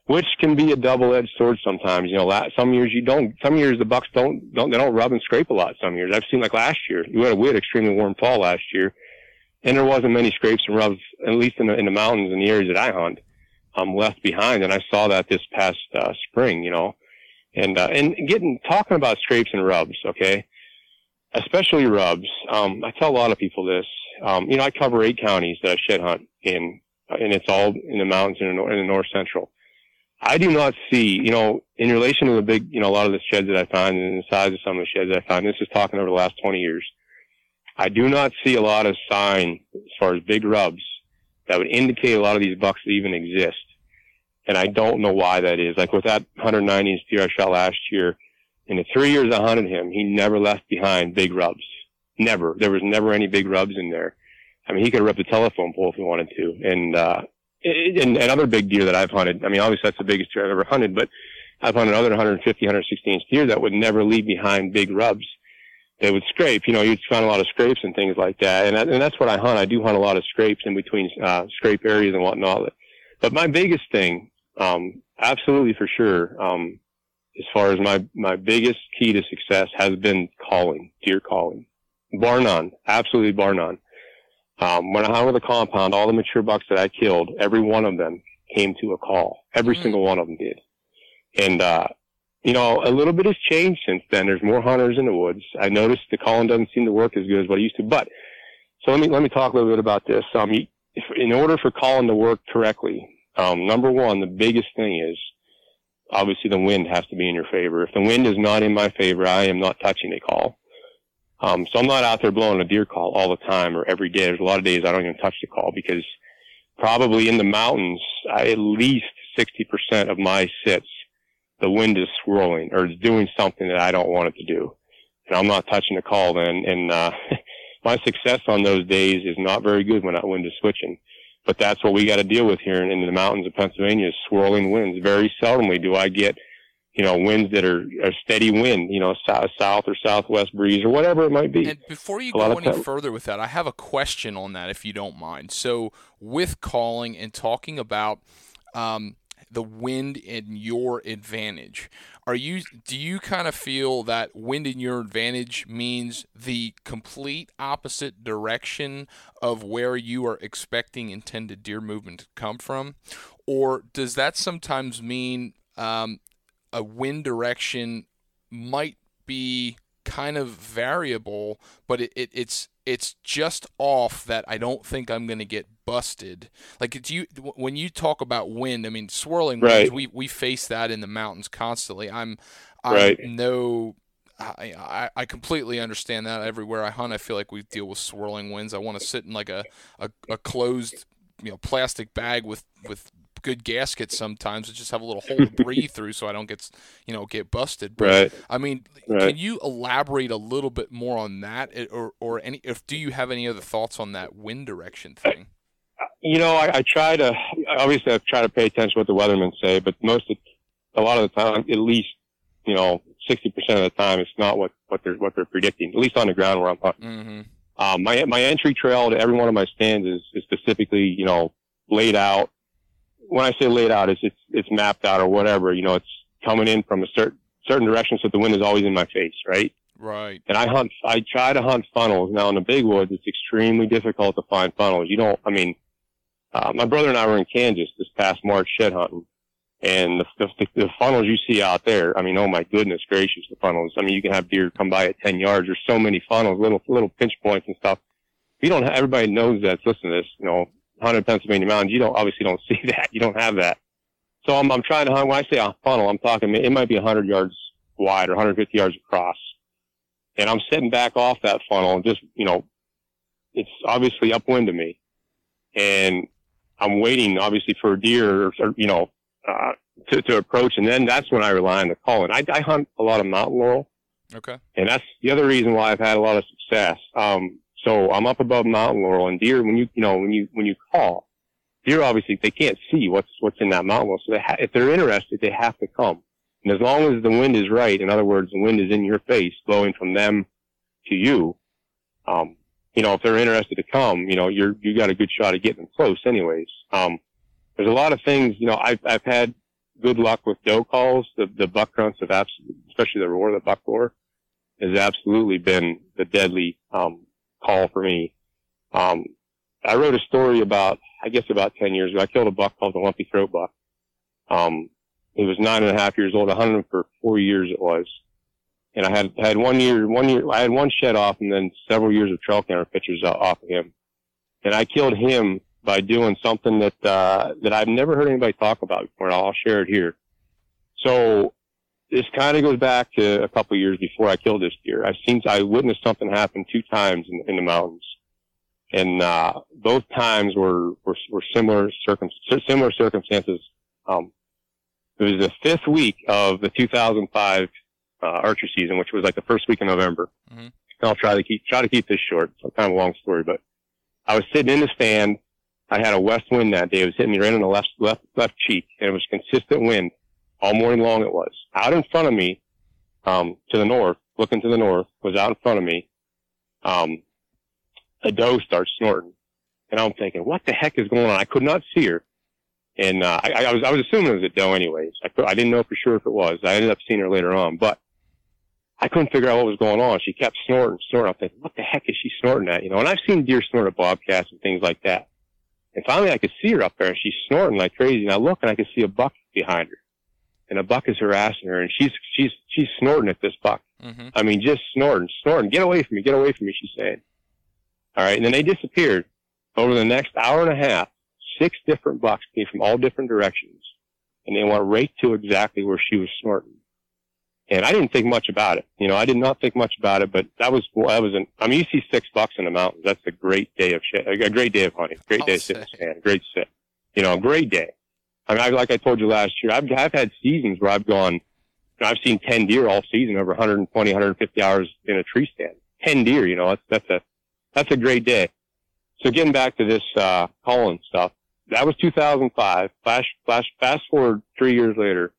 which can be a double-edged sword sometimes. You know, some years you don't. Some years the bucks don't don't they don't rub and scrape a lot. Some years I've seen like last year, we had a we had extremely warm fall last year, and there wasn't many scrapes and rubs, at least in the in the mountains and the areas that I hunt, um, left behind. And I saw that this past uh, spring. You know and uh, and getting talking about scrapes and rubs, okay, especially rubs. Um, I tell a lot of people this. Um, you know, I cover eight counties that I shed hunt in, and it's all in the mountains in the, in the north central. I do not see, you know, in relation to the big, you know, a lot of the sheds that I find and the size of some of the sheds I find. This is talking over the last 20 years. I do not see a lot of sign as far as big rubs that would indicate a lot of these bucks even exist and I don't know why that is. Like with that 190 deer I shot last year, in the three years I hunted him, he never left behind big rubs. Never. There was never any big rubs in there. I mean, he could have ripped a telephone pole if he wanted to. And, uh, and, and other big deer that I've hunted, I mean, obviously that's the biggest deer I've ever hunted, but I've hunted other 150, 160 inch deer that would never leave behind big rubs. They would scrape, you know, you'd find a lot of scrapes and things like that. And, and that's what I hunt. I do hunt a lot of scrapes in between, uh, scrape areas and whatnot. But my biggest thing um, absolutely for sure. Um, as far as my, my biggest key to success has been calling, deer calling. Bar none. Absolutely bar none. Um, when I hunt with a compound, all the mature bucks that I killed, every one of them came to a call. Every mm-hmm. single one of them did. And, uh, you know, a little bit has changed since then. There's more hunters in the woods. I noticed the calling doesn't seem to work as good as what it used to. But so let me let me talk a little bit about this. Um, if, in order for calling to work correctly, um, number one, the biggest thing is obviously the wind has to be in your favor. If the wind is not in my favor, I am not touching a call. Um, so I'm not out there blowing a deer call all the time or every day. There's a lot of days I don't even touch the call because probably in the mountains, I, at least 60% of my sits, the wind is swirling or it's doing something that I don't want it to do. And I'm not touching the call then. And, uh, my success on those days is not very good when that wind is switching but that's what we got to deal with here in, in, the mountains of Pennsylvania is swirling winds. Very seldomly do I get, you know, winds that are a steady wind, you know, south, south or southwest breeze or whatever it might be. And before you go any time. further with that, I have a question on that, if you don't mind. So with calling and talking about, um, the wind in your advantage. Are you do you kind of feel that wind in your advantage means the complete opposite direction of where you are expecting intended deer movement to come from, or does that sometimes mean um, a wind direction might be kind of variable, but it, it, it's it's just off that I don't think I'm going to get busted. Like it's you when you talk about wind, I mean swirling right. winds. We we face that in the mountains constantly. I'm I'm right. no I, I, I completely understand that. Everywhere I hunt, I feel like we deal with swirling winds. I want to sit in like a, a, a closed, you know, plastic bag with with good gaskets sometimes to just have a little hole to breathe through so I don't get you know get busted. But, right. I mean, right. can you elaborate a little bit more on that, or or any? If do you have any other thoughts on that wind direction thing? You know, I, I try to obviously I try to pay attention to what the weathermen say, but most of a lot of the time, at least you know, sixty percent of the time, it's not what what they're what they're predicting. At least on the ground where I'm hunting. Mm-hmm. Um, my my entry trail to every one of my stands is, is specifically you know laid out when I say laid out, it's it's it's mapped out or whatever. You know, it's coming in from a certain certain direction, so the wind is always in my face, right? Right. And I hunt. I try to hunt funnels. Now in the big woods, it's extremely difficult to find funnels. You don't. I mean, uh, my brother and I were in Kansas this past March shed hunting, and the, the, the funnels you see out there. I mean, oh my goodness gracious, the funnels. I mean, you can have deer come by at ten yards. There's so many funnels, little little pinch points and stuff. You don't. Have, everybody knows that. Listen to this. You know, hunted Pennsylvania mountains, you don't obviously don't see that. You don't have that. So I'm, I'm trying to hunt. When I say a funnel, I'm talking it might be 100 yards wide or 150 yards across, and I'm sitting back off that funnel and just you know, it's obviously upwind of me, and I'm waiting obviously for a deer or, or you know uh, to to approach, and then that's when I rely on the calling. I, I hunt a lot of mountain laurel. Okay. And that's the other reason why I've had a lot of success. Um, so I'm up above mountain laurel and deer, when you, you know, when you, when you call, deer obviously, they can't see what's, what's in that mountain laurel. So they ha- if they're interested, they have to come. And as long as the wind is right, in other words, the wind is in your face, blowing from them to you, um, you know, if they're interested to come, you know, you're, you got a good shot at getting them close anyways. Um, there's a lot of things, you know, I've, I've had good luck with doe calls. The, the buck grunts have absolutely, especially the roar, the buck roar has absolutely been the deadly, um, call for me. Um, I wrote a story about, I guess about 10 years ago. I killed a buck called the lumpy throat buck. Um, he was nine and a half years old. I hunted him for four years it was. And I had, had one year, one year, I had one shed off and then several years of trail camera pictures off of him. And I killed him by doing something that, uh, that I've never heard anybody talk about before. I'll share it here. So this kind of goes back to a couple years before I killed this deer. I've seen, I witnessed something happen two times in, in the mountains. And, uh, both times were, were, were similar circum, similar circumstances. Um, it was the fifth week of the 2005, uh, archery season, which was like the first week in November. Mm-hmm. I'll try to keep, try to keep this short. It's kind of a long story, but I was sitting in the stand. I had a west wind that day. It was hitting me right on the left, left, left cheek and it was consistent wind all morning long it was. Out in front of me, um, to the north, looking to the north, was out in front of me. Um, a doe starts snorting. And I'm thinking, what the heck is going on? I could not see her. And, uh, I, I was, I was assuming it was a doe anyways. I, I didn't know for sure if it was. I ended up seeing her later on, but I couldn't figure out what was going on. She kept snorting, snorting. I'm thinking, what the heck is she snorting at? You know, and I've seen deer snort at bobcats and things like that. And finally I could see her up there and she's snorting like crazy. And I look and I could see a buck behind her and a buck is harassing her, and she's she's she's snorting at this buck. Mm-hmm. I mean, just snorting, snorting. Get away from me! Get away from me! She's saying. All right, and then they disappeared. Over the next hour and a half, six different bucks came from all different directions, and they went right to exactly where she was snorting. And I didn't think much about it. You know, I did not think much about it, but that was, well, that was an, I mean, you see six bucks in the mountains. That's a great day of shit, a great day of hunting, great day of sitting great sit. You know, a great day. I mean, I, like I told you last year, I've, I've had seasons where I've gone, I've seen 10 deer all season over 120, 150 hours in a tree stand. 10 deer, you know, that's, that's a, that's a great day. So getting back to this, uh, calling stuff, that was 2005. Flash, flash, fast forward three years later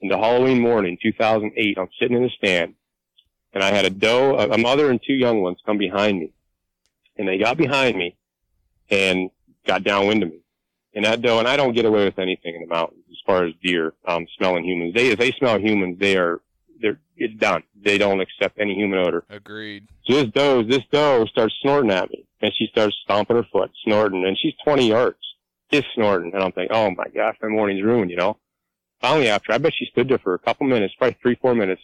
into Halloween morning, 2008. I'm sitting in the stand and I had a doe, a mother and two young ones come behind me and they got behind me and got downwind of me and that doe, and I don't get away with anything in the mountains as far as deer, um, smelling humans. They, if they smell humans, they are, they're, it's done. They don't accept any human odor. Agreed. So this doe, this doe starts snorting at me and she starts stomping her foot, snorting, and she's 20 yards, just snorting. And I'm thinking, oh my gosh, my morning's ruined, you know? Finally after, I bet she stood there for a couple minutes, probably three, four minutes.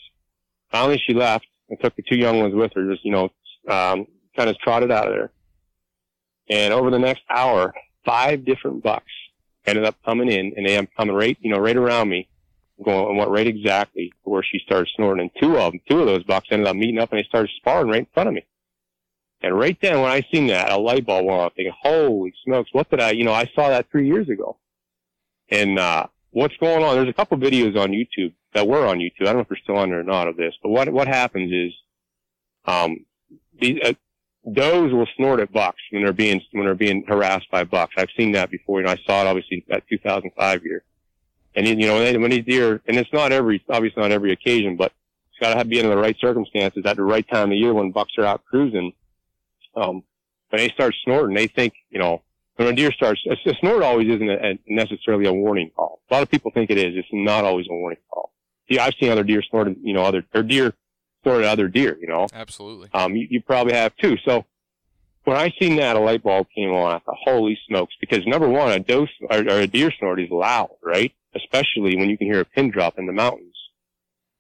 Finally she left and took the two young ones with her, just, you know, um, kind of trotted out of there. And over the next hour, five different bucks ended up coming in and they am coming right, you know, right around me. going and went right exactly where she started snorting. And two of them, two of those bucks ended up meeting up and they started sparring right in front of me. And right then when I seen that, a light bulb went off thinking, holy smokes, what did I, you know, I saw that three years ago. And, uh, what's going on? There's a couple videos on YouTube that were on YouTube. I don't know if they're still on there or not of this, but what, what happens is, um, these, uh, does will snort at bucks when they're being, when they're being harassed by bucks. I've seen that before. You know, I saw it obviously that 2005 year. And you know, when these deer, and it's not every, obviously not every occasion, but it's got to be in the right circumstances at the right time of year when bucks are out cruising. Um, when they start snorting, they think, you know, when a deer starts, a, a snort always isn't a, a necessarily a warning call. A lot of people think it is. It's not always a warning call. See, I've seen other deer snorted, you know, other, or deer snorted other deer, you know. Absolutely. Um, you, you probably have too. So when I seen that, a light bulb came on. I thought, holy smokes! Because number one, a dose or, or a deer snort is loud, right? Especially when you can hear a pin drop in the mountains.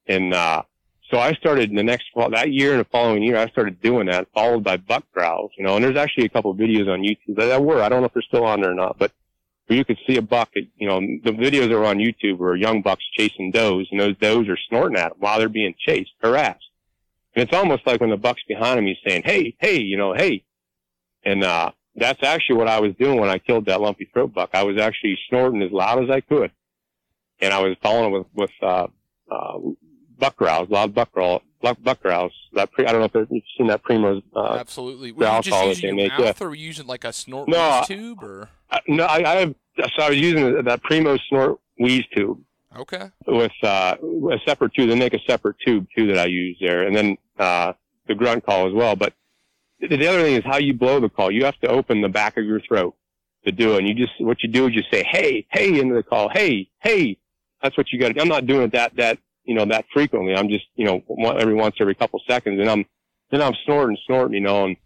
And uh, so I started in the next fall, that year and the following year, I started doing that, followed by buck growls, you know, and there's actually a couple of videos on YouTube that, that were, I don't know if they're still on there or not, but where you could see a buck, you know, the videos that were on YouTube were young bucks chasing does, and those does are snorting at them while they're being chased, harassed. And it's almost like when the buck's behind him, he's saying, hey, hey, you know, hey. And, uh, that's actually what I was doing when I killed that lumpy throat buck. I was actually snorting as loud as I could. And I was following with, with, uh, uh, buck growls, loud buck growl, buck, buck growls. That pre, I don't know if you've seen that Primos. Uh, Absolutely. Were you just using your mouth, yeah. or were you using like a snort no, tube, or? Uh, no, I, I have. So I was using that Primos snort wheeze tube. Okay. With uh, a separate tube, they make a separate tube too that I use there, and then uh, the grunt call as well. But the other thing is how you blow the call. You have to open the back of your throat to do it. And you just what you do is you say hey, hey into the call, hey, hey. That's what you got. to I'm not doing it that that you know, that frequently. I'm just, you know, every once every couple seconds and I'm, then I'm snorting, snorting, you know, and,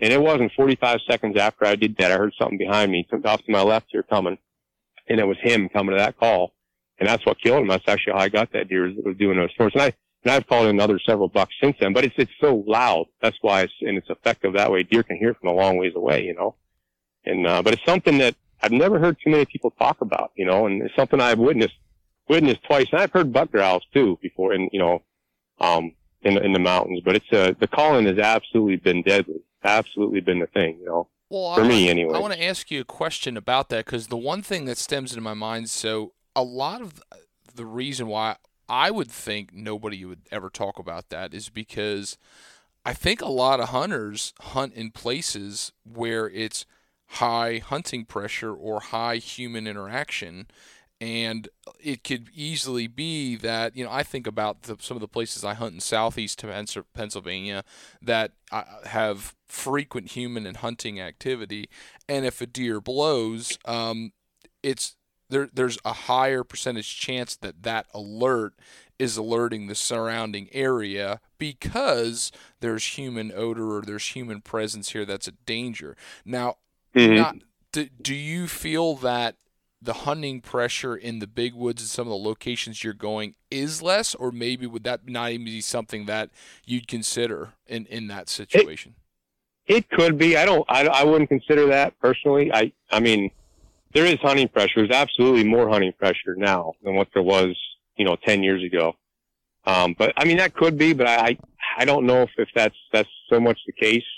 and it wasn't 45 seconds after I did that. I heard something behind me, took off to my left here coming, and it was him coming to that call. And that's what killed him. That's actually how I got that deer was doing those snorts. And I, and I've called in another several bucks since then, but it's, it's so loud. That's why it's, and it's effective that way. Deer can hear from a long ways away, you know, and, uh, but it's something that I've never heard too many people talk about, you know, and it's something I've witnessed witnessed twice, and I've heard buck growls too before, in you know, um, in in the mountains. But it's uh, the calling has absolutely been deadly, absolutely been the thing, you know. Well, for I me anyway. I want to ask you a question about that because the one thing that stems into my mind, so a lot of the reason why I would think nobody would ever talk about that is because I think a lot of hunters hunt in places where it's high hunting pressure or high human interaction. And it could easily be that you know I think about the, some of the places I hunt in southeast Pennsylvania that uh, have frequent human and hunting activity, and if a deer blows, um, it's there. There's a higher percentage chance that that alert is alerting the surrounding area because there's human odor or there's human presence here that's a danger. Now, mm-hmm. not, do, do you feel that the hunting pressure in the big woods and some of the locations you're going is less, or maybe would that not even be something that you'd consider in, in that situation? It, it could be. I don't. I, I wouldn't consider that personally. I. I mean, there is hunting pressure. There's absolutely more hunting pressure now than what there was, you know, ten years ago. Um, but I mean, that could be. But I. I don't know if, if that's that's so much the case.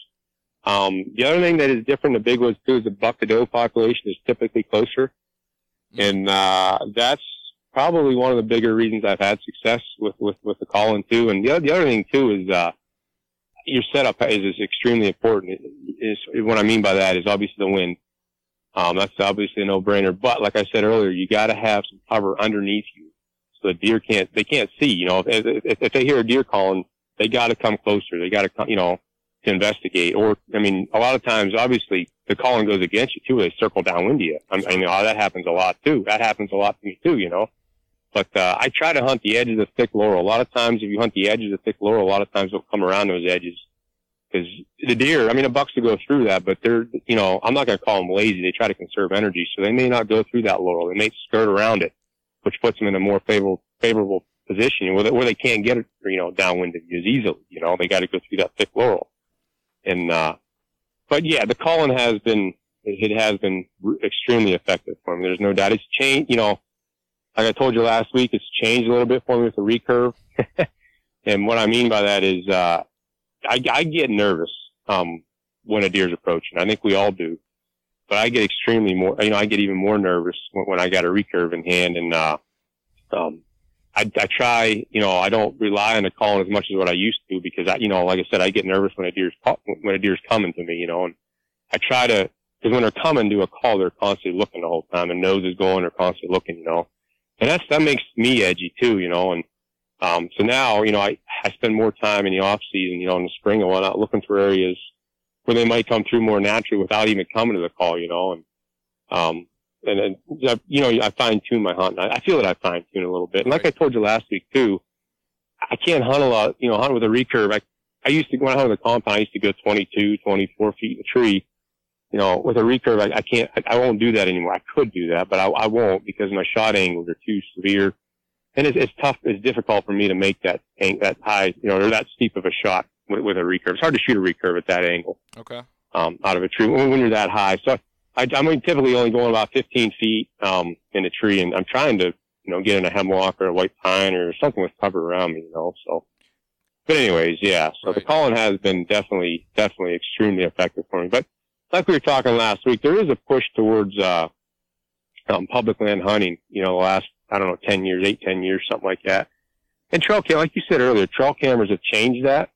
Um, the other thing that is different in the big woods too is the buck to doe population is typically closer. And, uh, that's probably one of the bigger reasons I've had success with, with, with the call-in too. And the other, the other thing too is, uh, your setup is, is extremely important. Is what I mean by that is obviously the wind. Um, that's obviously a no-brainer. But like I said earlier, you got to have some cover underneath you, so the deer can't they can't see. You know, if, if, if they hear a deer calling, they got to come closer. They got to come, you know, to investigate. Or I mean, a lot of times, obviously, the calling goes against you too. They circle downwind you. I mean, that happens a lot too. That happens a lot to me too, you know. But uh, I try to hunt the edges of thick laurel. A lot of times, if you hunt the edges of thick laurel, a lot of times they'll come around those edges because the deer. I mean, the bucks to go through that, but they're, you know, I'm not going to call them lazy. They try to conserve energy, so they may not go through that laurel. They may skirt around it, which puts them in a more favorable favorable position where they, where they can't get it, you know, downwind as easily. You know, they got to go through that thick laurel. And uh, but yeah, the calling has been it has been extremely effective for me. There's no doubt. It's changed. You know, like I told you last week, it's changed a little bit for me with the recurve. and what I mean by that is, uh, I, I get nervous, um, when a deer's approaching. I think we all do, but I get extremely more, you know, I get even more nervous when, when I got a recurve in hand and, uh, um, I, I try, you know, I don't rely on the calling as much as what I used to because I, you know, like I said, I get nervous when a deer's, when a deer's coming to me, you know, and I try to, because when they're coming to a call, they're constantly looking the whole time and nose is going, they're constantly looking, you know, and that's, that makes me edgy too, you know, and, um, so now, you know, I, I spend more time in the off season, you know, in the spring and whatnot, looking for areas where they might come through more naturally without even coming to the call, you know, and, um, and then, you know, I fine tune my hunt. I feel that I fine tune a little bit. And like I told you last week too, I can't hunt a lot, you know, hunt with a recurve. I, I used to, when I hunted the compound, I used to go 22, 24 feet in a tree. You know, with a recurve, I, I can't, I, I won't do that anymore. I could do that, but I, I won't because my shot angles are too severe. And it's, it's tough, it's difficult for me to make that, that high, you know, or that steep of a shot with, with a recurve. It's hard to shoot a recurve at that angle. Okay. Um, out of a tree when, when you're that high. So I, I'm typically only going about 15 feet, um, in a tree and I'm trying to, you know, get in a hemlock or a white pine or something with cover around me, you know, so. But anyways, yeah, so Right. the calling has been definitely, definitely extremely effective for me. But like we were talking last week, there is a push towards, uh, um, public land hunting, you know, the last, I don't know, 10 years, eight, 10 years, something like that. And trail cam, like you said earlier, trail cameras have changed that.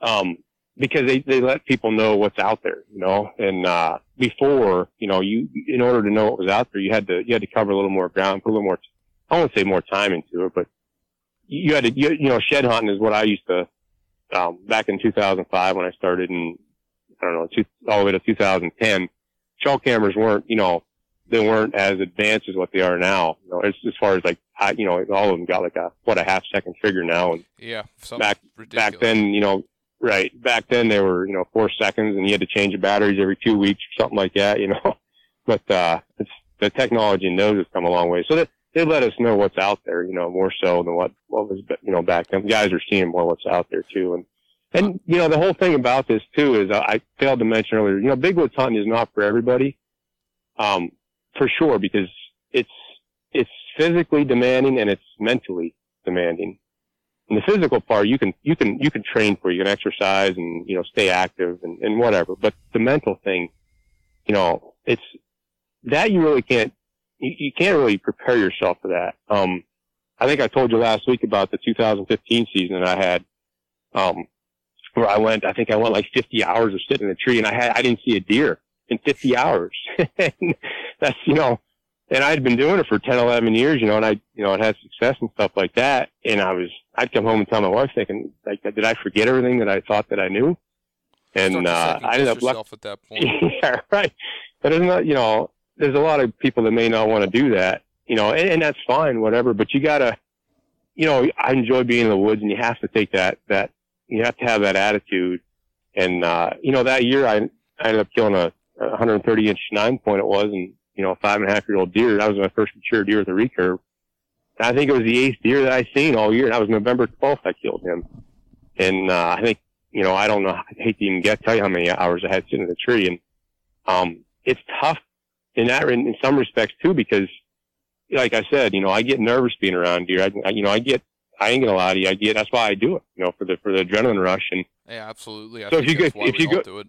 Um, because they, they let people know what's out there, you know, and, uh, before, you know, you, in order to know what was out there, you had to, you had to cover a little more ground, put a little more, I won't say more time into it, but you had to, you, you know, shed hunting is what I used to, um, back in 2005 when I started in, I don't know, two, all the way to 2010, trail cameras weren't, you know, they weren't as advanced as what they are now. You know, as, as far as like, I, you know, all of them got like a, what, a half second figure now. And Yeah. Back- ridiculous. back then, you know, right. Back then they were, you know, four seconds and you had to change the batteries every two weeks or something like that, you know. But, uh, it's, the technology and those has come a long way. So that they let us know what's out there, you know, more so than what, what was, you know, back then. Guys are seeing more what's out there too. And, and, you know, the whole thing about this too is I, I failed to mention earlier, you know, big woods hunting is not for everybody. Um, for sure, because it's, it's physically demanding and it's mentally demanding. And the physical part, you can, you can, you can train for, you can exercise and, you know, stay active and, and whatever. But the mental thing, you know, it's, that you really can't, you, you can't really prepare yourself for that. Um, I think I told you last week about the 2015 season I had, um, where I went, I think I went like 50 hours of sitting in a tree and I had, I didn't see a deer in 50 hours. and that's, you know, and I'd been doing it for 10, 11 years, you know, and I, you know, it had success and stuff like that. And I was, I'd come home and tell my wife thinking, like, did I forget everything that I thought that I knew? And, uh, I ended up, luck- at that point. yeah, right. But it's not, you know, there's a lot of people that may not want to do that, you know, and, and that's fine, whatever. But you gotta, you know, I enjoy being in the woods, and you have to take that that you have to have that attitude. And uh, you know, that year I, I ended up killing a 130 inch nine point it was, and you know, a five and a half year old deer. That was my first mature deer with a recurve. And I think it was the eighth deer that I seen all year. That was November 12th I killed him. And uh, I think you know, I don't know. I hate to even get tell you how many hours I had sitting in the tree, and um, it's tough in that in, in some respects too, because like I said, you know, I get nervous being around deer. I, I you know, I get, I ain't gonna lie to you, I get. That's why I do it, you know, for the for the adrenaline rush. And Yeah, absolutely. I So if you go- if you go-.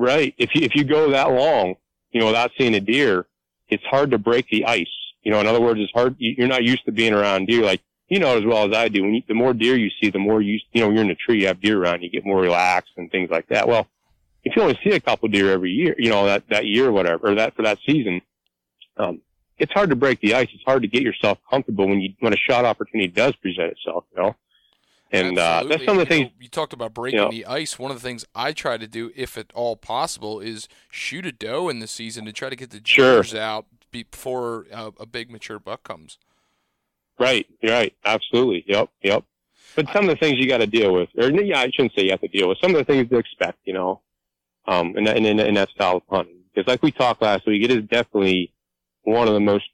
Right, if you if you go that long, you know, without seeing a deer, it's hard to break the ice. You know, in other words, it's hard. you- You're not used to being around deer. Like you know as well as I do. When you, the more deer you see, the more you you know you're in a tree, you have deer around, you get more relaxed and things like that. Well, if you only see a couple deer every year, you know that that year or whatever, or that for that season, um, it's hard to break the ice. It's hard to get yourself comfortable when you when a shot opportunity does present itself. You know, and uh, that's some of the You things. know, you talked about breaking know- the ice. One of the things I try to do, if at all possible, is shoot a doe in the season to try to get the Sure. out before uh, a big mature buck comes. Right, right, absolutely, yep, yep. But some of the things you got to deal with, or yeah, I shouldn't say you have to deal with. Some of the things to expect, you know, um, in that, in, in that style of hunting. Because like we talked last week, it is definitely one of the most,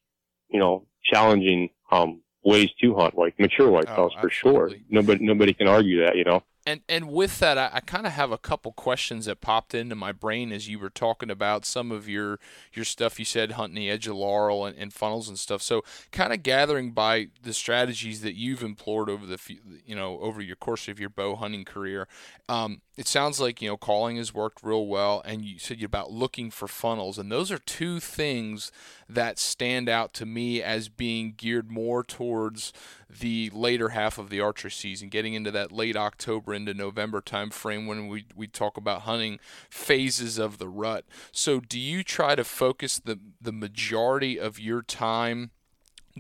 you know, challenging um, ways to hunt like mature white Oh, for sure. Nobody nobody can argue that, you know. And and with that, I, I kind of have a couple questions that popped into my brain as you were talking about some of your your stuff. You said hunting the edge of laurel and, and funnels and stuff. So kind of gathering by the strategies that you've employed over the you know over your course of your bow hunting career. Um, it sounds like you know calling has worked real well, and you said about looking for funnels, and those are two things that stand out to me as being geared more towards the later half of the archery season, getting into that late October into November time frame when we, we talk about hunting phases of the rut. So do you try to focus the, the majority of your time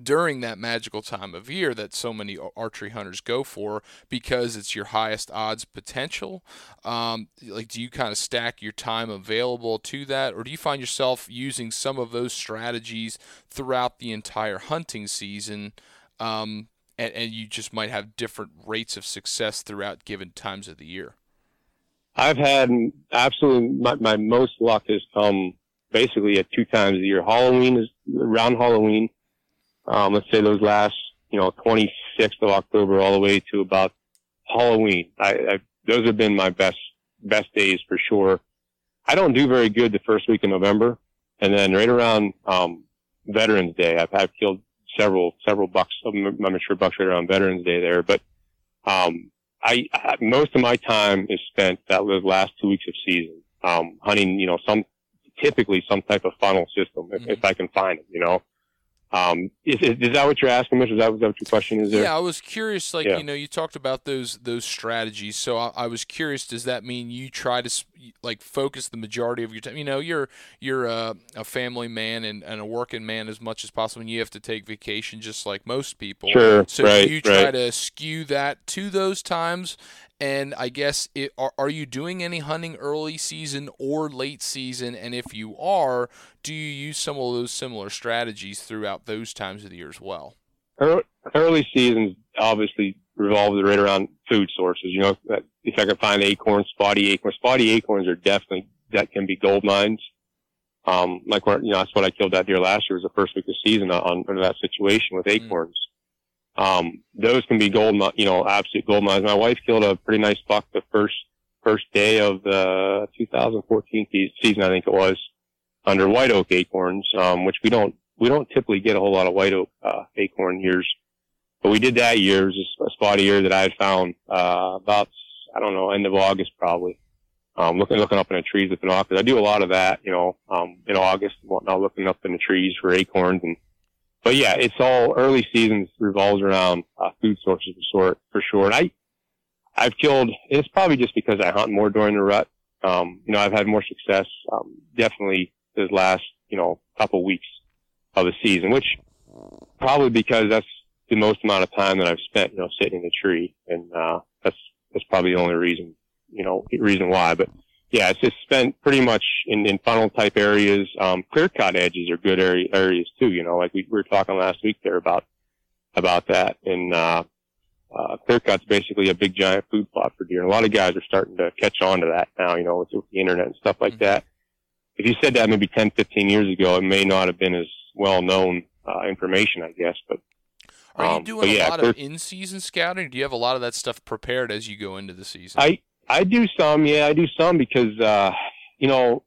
during that magical time of year that so many archery hunters go for because it's your highest odds potential um, like do you kind of stack your time available to that or do you find yourself using some of those strategies throughout the entire hunting season um, and, and you just might have different rates of success throughout given times of the year? I've had absolutely my, my most luck has come basically at two times a year. Halloween is around Halloween. Um, let's say those last, you know, 26th of October all the way to about Halloween. I, I, those have been my best, best days for sure. I don't do very good the first week of November. And then right around, um, Veterans Day, I've, I've killed several several bucks, of my mature bucks right around Veterans Day there. But um, I, I most of my time is spent that those last two weeks of season um, hunting. You know, some typically some type of funnel system if, mm-hmm. if I can find it. You know, um, is, is, is, that what you're asking, Mitch? Is that, is that what your question is there? Yeah, I was curious. Like, yeah. you know, you talked about those those strategies. So I, I, was curious. Does that mean you try to like focus the majority of your time? You know, you're you're a, a family man and, and, a working man as much as possible, and you have to take vacation just like most people. Sure. So right, you try right. to skew that to those times, and I guess it, are, are you doing any hunting early season or late season? And if you are, do you use some of those similar strategies throughout those times of the year as well? Early seasons obviously revolves right around food sources. You know, if I can find acorns, spotty acorns, spotty acorns are definitely that can be gold mines. Um, like you know, that's what I killed that deer last year was the first week of season on under that situation with mm. acorns. Um, those can be gold, you know, absolute gold mines. My wife killed a pretty nice buck the first, first day of the 2014 season, I think it was, under white oak acorns, um, which we don't, we don't typically get a whole lot of white oak, uh, acorn years. But we did that year. It was a spotty year that I had found, uh, about, I don't know, end of August probably. Um, looking, looking up in the trees with binoculars. I do a lot of that, you know, um, in August and whatnot, looking up in the trees for acorns and, but yeah, it's all early seasons revolves around uh, food sources for sure. For sure, and I, I've killed. It's probably just because I hunt more during the rut. Um, you know, I've had more success. Um, definitely this last you know couple weeks of the season, which probably because that's the most amount of time that I've spent, you know, sitting in the tree, and uh, that's that's probably the only reason, you know, reason why. But yeah, it's just spent pretty much in, in funnel type areas. Um, clear cut edges are good area, areas too, you know, like we, we were talking last week there about, about that. And, uh, uh, clear cut's basically a big giant food plot for deer. And a lot of guys are starting to catch on to that now, you know, with, with the internet and stuff like mm-hmm. that. If you said that maybe 10, 15 years ago, it may not have been as well known, uh, information, I guess, but, are you um, doing yeah, a lot of in-season scouting? Do you have a lot of that stuff prepared as you go into the season? I I do some, yeah, I do some because, uh, you know,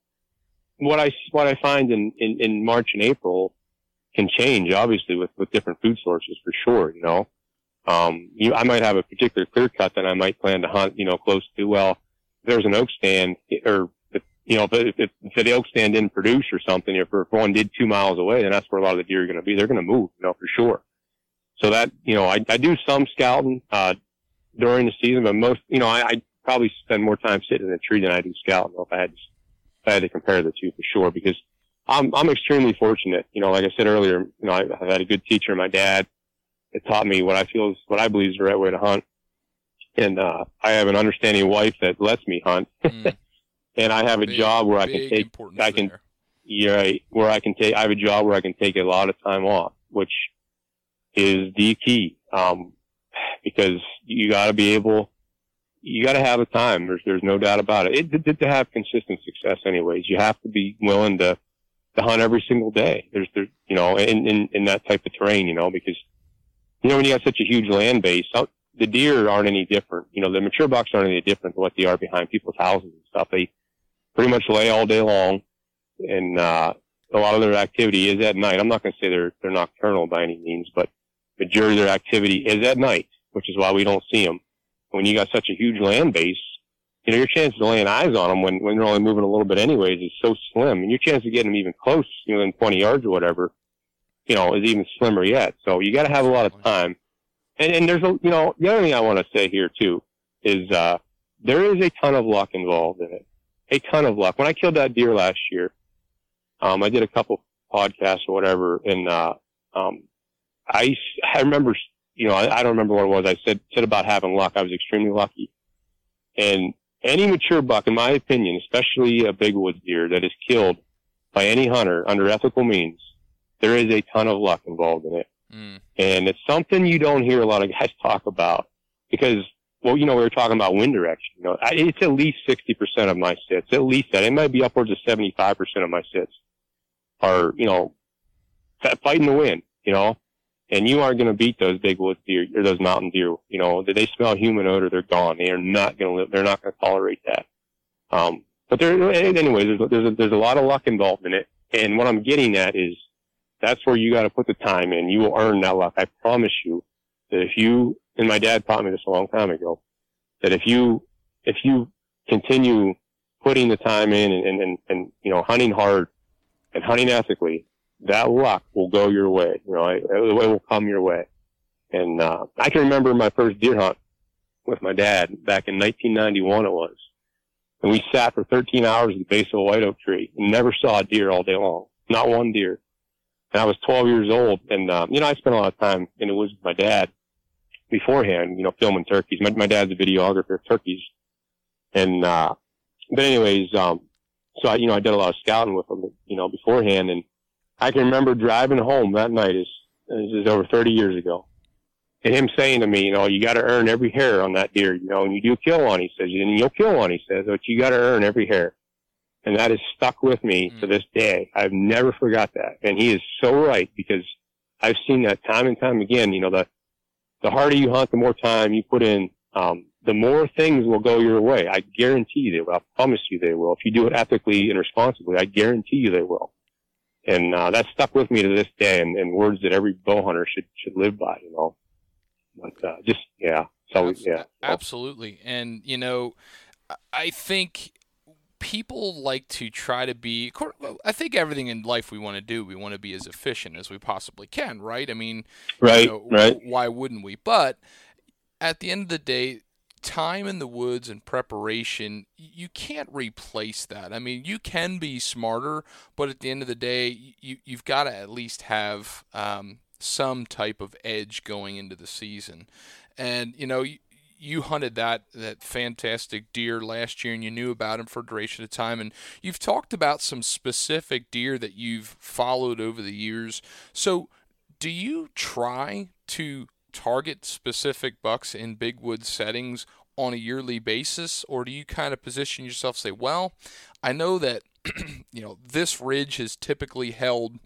what I, what I find in, in, in March and April can change, obviously, with, with different food sources for sure, you know. Um, you, I might have a particular clear cut that I might plan to hunt, you know, close to, well, if there's an oak stand or, if, you know, if, if, if the oak stand didn't produce or something, if, if one did two miles away, then that's where a lot of the deer are going to be. They're going to move, you know, for sure. So that, you know, I, I do some scouting, uh, during the season, but most, you know, I, I probably spend more time sitting in a tree than I do scouting. If I had, if I had to compare the two for sure, because I'm, I'm extremely fortunate. You know, like I said earlier, you know, I've had a good teacher, my dad, that taught me what I feel is, what I believe is the right way to hunt. And, uh, I have an understanding wife that lets me hunt. Mm. and I have a big, job where I can take, I can, yeah, right, where I can take, I have a job where I can take a lot of time off, which is the key. Um, because you got to be able you got to have a time. There's there's no doubt about it. It, it. To have consistent success, anyways, you have to be willing to to hunt every single day. There's there you know in in in that type of terrain, you know, because you know when you have such a huge land base, the deer aren't any different. You know, the mature bucks aren't any different than what they are behind people's houses and stuff. They pretty much lay all day long, and uh, a lot of their activity is at night. I'm not going to say they're they're nocturnal by any means, but majority of their activity is at night, which is why we don't see them. When you got such a huge land base, you know your chances of laying eyes on them when when they're only moving a little bit anyways is so slim, and your chance of getting them even close, you know, in 20 yards or whatever, you know, is even slimmer yet. So you got to have a lot of time. And and there's a you know the other thing I want to say here too is uh there is a ton of luck involved in it, a ton of luck. When I killed that deer last year, um, I did a couple podcasts or whatever, and uh, um, I I remember, you know, I, I don't remember what it was. I said said about having luck. I was extremely lucky, and any mature buck, in my opinion, especially a big woods deer that is killed by any hunter under ethical means, there is a ton of luck involved in it, Mm. and it's something you don't hear a lot of guys talk about because. Well, you know, we were talking about wind direction. You know, I, it's at least 60% of my sits. At least that. It might be upwards of 75% of my sits are, you know, fighting the wind, you know, and you aren't going to beat those big woods deer or those mountain deer. You know, they smell human odor, they're gone. They are not going to live. They're not going to tolerate that. Um, but there, anyway, there's, there's a, there's a lot of luck involved in it. And what I'm getting at is that's where you got to put the time in. You will earn that luck. I promise you that if you, and my dad taught me this a long time ago, that if you, if you continue putting the time in and, and, and, and you know, hunting hard and hunting ethically, that luck will go your way. You know, it, it will come your way. And, uh, I can remember my first deer hunt with my dad back in 1991 it was. And we sat for 13 hours at the base of a white oak tree and never saw a deer all day long. Not one deer. And I was 12 years old. And, um, you know, I spent a lot of time in the woods with my dad beforehand, you know, filming turkeys. My, my dad's a videographer of turkeys. And, uh, but anyways, um, so I, you know, I did a lot of scouting with him, you know, beforehand. And I can remember driving home that night is, this is over 30 years ago. And him saying to me, you know, you got to earn every hair on that deer, you know, and you do kill one, he says, and you'll kill one, he says, but you got to earn every hair. And that has stuck with me Mm. to this day. I've never forgot that. And he is so right because I've seen that time and time again. You know, the, the harder you hunt, the more time you put in, um, the more things will go your way. I guarantee you they will. I promise you they will. If you do it ethically and responsibly, I guarantee you they will. And, uh, that's stuck with me to this day and, and words that every bow hunter should, should live by, you know. But, uh, just, yeah. So, yeah. Absolutely. And, you know, I- think people like to try to be, I think everything in life we want to do, we want to be as efficient as we possibly can, right? I mean, you Right, know, right. Why wouldn't we? But at the end of the day, time in the woods and preparation, you can't replace that. I mean, you can be smarter, but at the end of the day, you, you've got to at least have um, some type of edge going into the season. And, you know, you, you hunted that that fantastic deer last year and you knew about him for a duration of time and you've talked about some specific deer that you've followed over the years so do you try to target specific bucks in big wood settings on a yearly basis? Or do you kind of position yourself say well i know that you know this ridge has typically held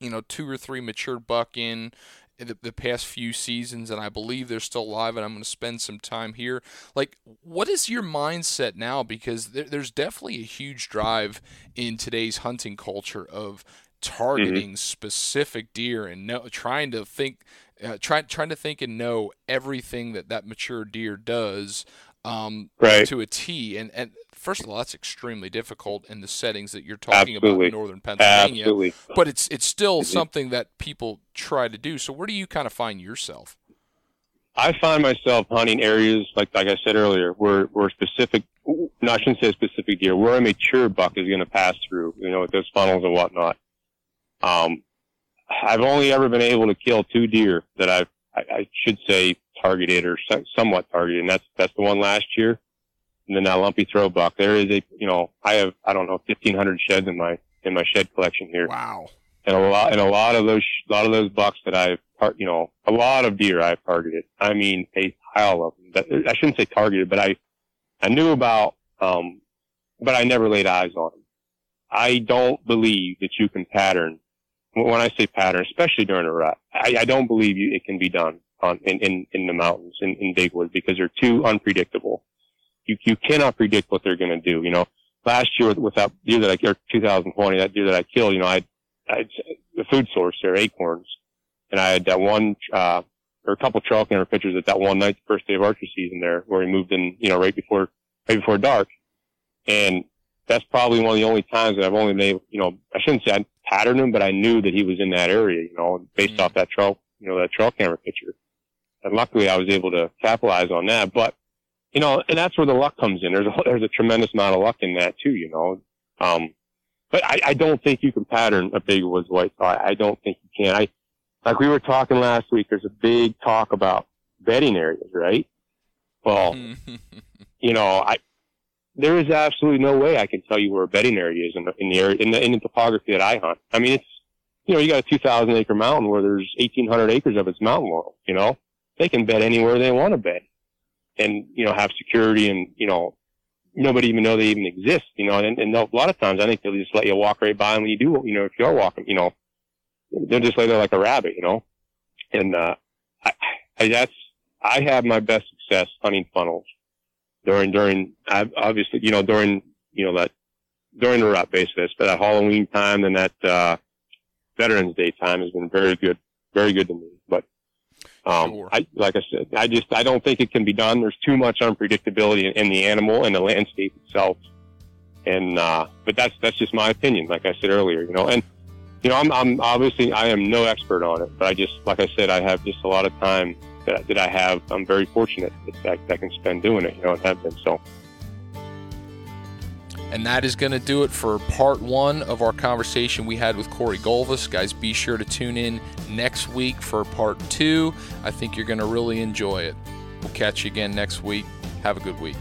you know two or three mature buck in the, the past few seasons and i believe they're still alive and i'm going to spend some time here. Like what is your mindset now? Because there, there's definitely a huge drive in today's hunting culture of mm-hmm. targeting specific deer and know, trying to think uh, try, trying to think and know everything that that mature deer does um, Right. to a T. And, and first of all, that's extremely difficult in the settings that you're talking about in northern Pennsylvania. Absolutely. But it's it's still something that people try to do. So where do you kind of find yourself? I find myself hunting areas like like I said earlier, where where specific, no, I shouldn't say specific deer, where a mature buck is going to pass through, you know, with those funnels and whatnot. Um, I've only ever been able to kill two deer that I've, I, I should say, targeted or somewhat targeted, and that's that's the one last year, and then that lumpy throw buck. There is a, you know, I have I don't know, fifteen hundred sheds in my in my shed collection here Wow. and a lot and a lot of those a lot of those bucks that I've tar- you know a lot of deer I've targeted. I mean a pile of them. That, I shouldn't say targeted, but I I knew about um, but I never laid eyes on them. I don't believe that you can pattern. When I say pattern, especially during a rut, I, I don't believe you, it can be done hunt in, in, in the mountains in, in big woods because they're too unpredictable. You, you cannot predict what they're going to do. You know, last year with, with that deer that I, or 2020, that deer that I killed, you know, I, I, the food source there, acorns. And I had that one, uh, or a couple trail camera pictures at that one night, the first day of archery season there, where he moved in, you know, right before, right before dark. And that's probably one of the only times that I've only made, you know, I shouldn't say I patterned him, but I knew that he was in that area, you know, based mm-hmm. off that trail, you know, that trail camera picture. And luckily I was able to capitalize on that. But, you know, and that's where the luck comes in. There's a, there's a tremendous amount of luck in that too, you know. Um, but I, I don't think you can pattern a big woods white I, I don't think you can. I, like we were talking last week, there's a big talk about bedding areas, right? Well, you know, I, there is absolutely no way I can tell you where a bedding area is in the, in the area, in the, in the topography that I hunt. I mean, it's, you know, you got a 2,000 acre mountain where there's 1,800 acres of it's mountain laurel, you know, they can bed anywhere they want to bed and, you know, have security and, you know, nobody even know they even exist, you know, and, and a lot of times I think they'll just let you walk right by them when you do, you know, if you're walking, you know, they'll just lay there like a rabbit, you know, and, uh, I, I that's, I have my best success hunting funnels during during obviously you know during you know that during the rut basis, but that Halloween time and that uh, Veterans Day time has been very good, very good to me. But um, sure. I like I said, I just I don't think it can be done. There's too much unpredictability in, in the animal and the landscape itself. And uh, but that's that's just my opinion. Like I said earlier, you know, and you know I'm I'm obviously I am no expert on it, but I just like I said I have just a lot of time that, that I have. I'm very fortunate that I can spend doing it, you know, and have been so. And that is going to do it for part one of our conversation we had with Corey Golvis. Guys, be sure to tune in next week for part two. I think you're going to really enjoy it. We'll catch you again next week. Have a good week.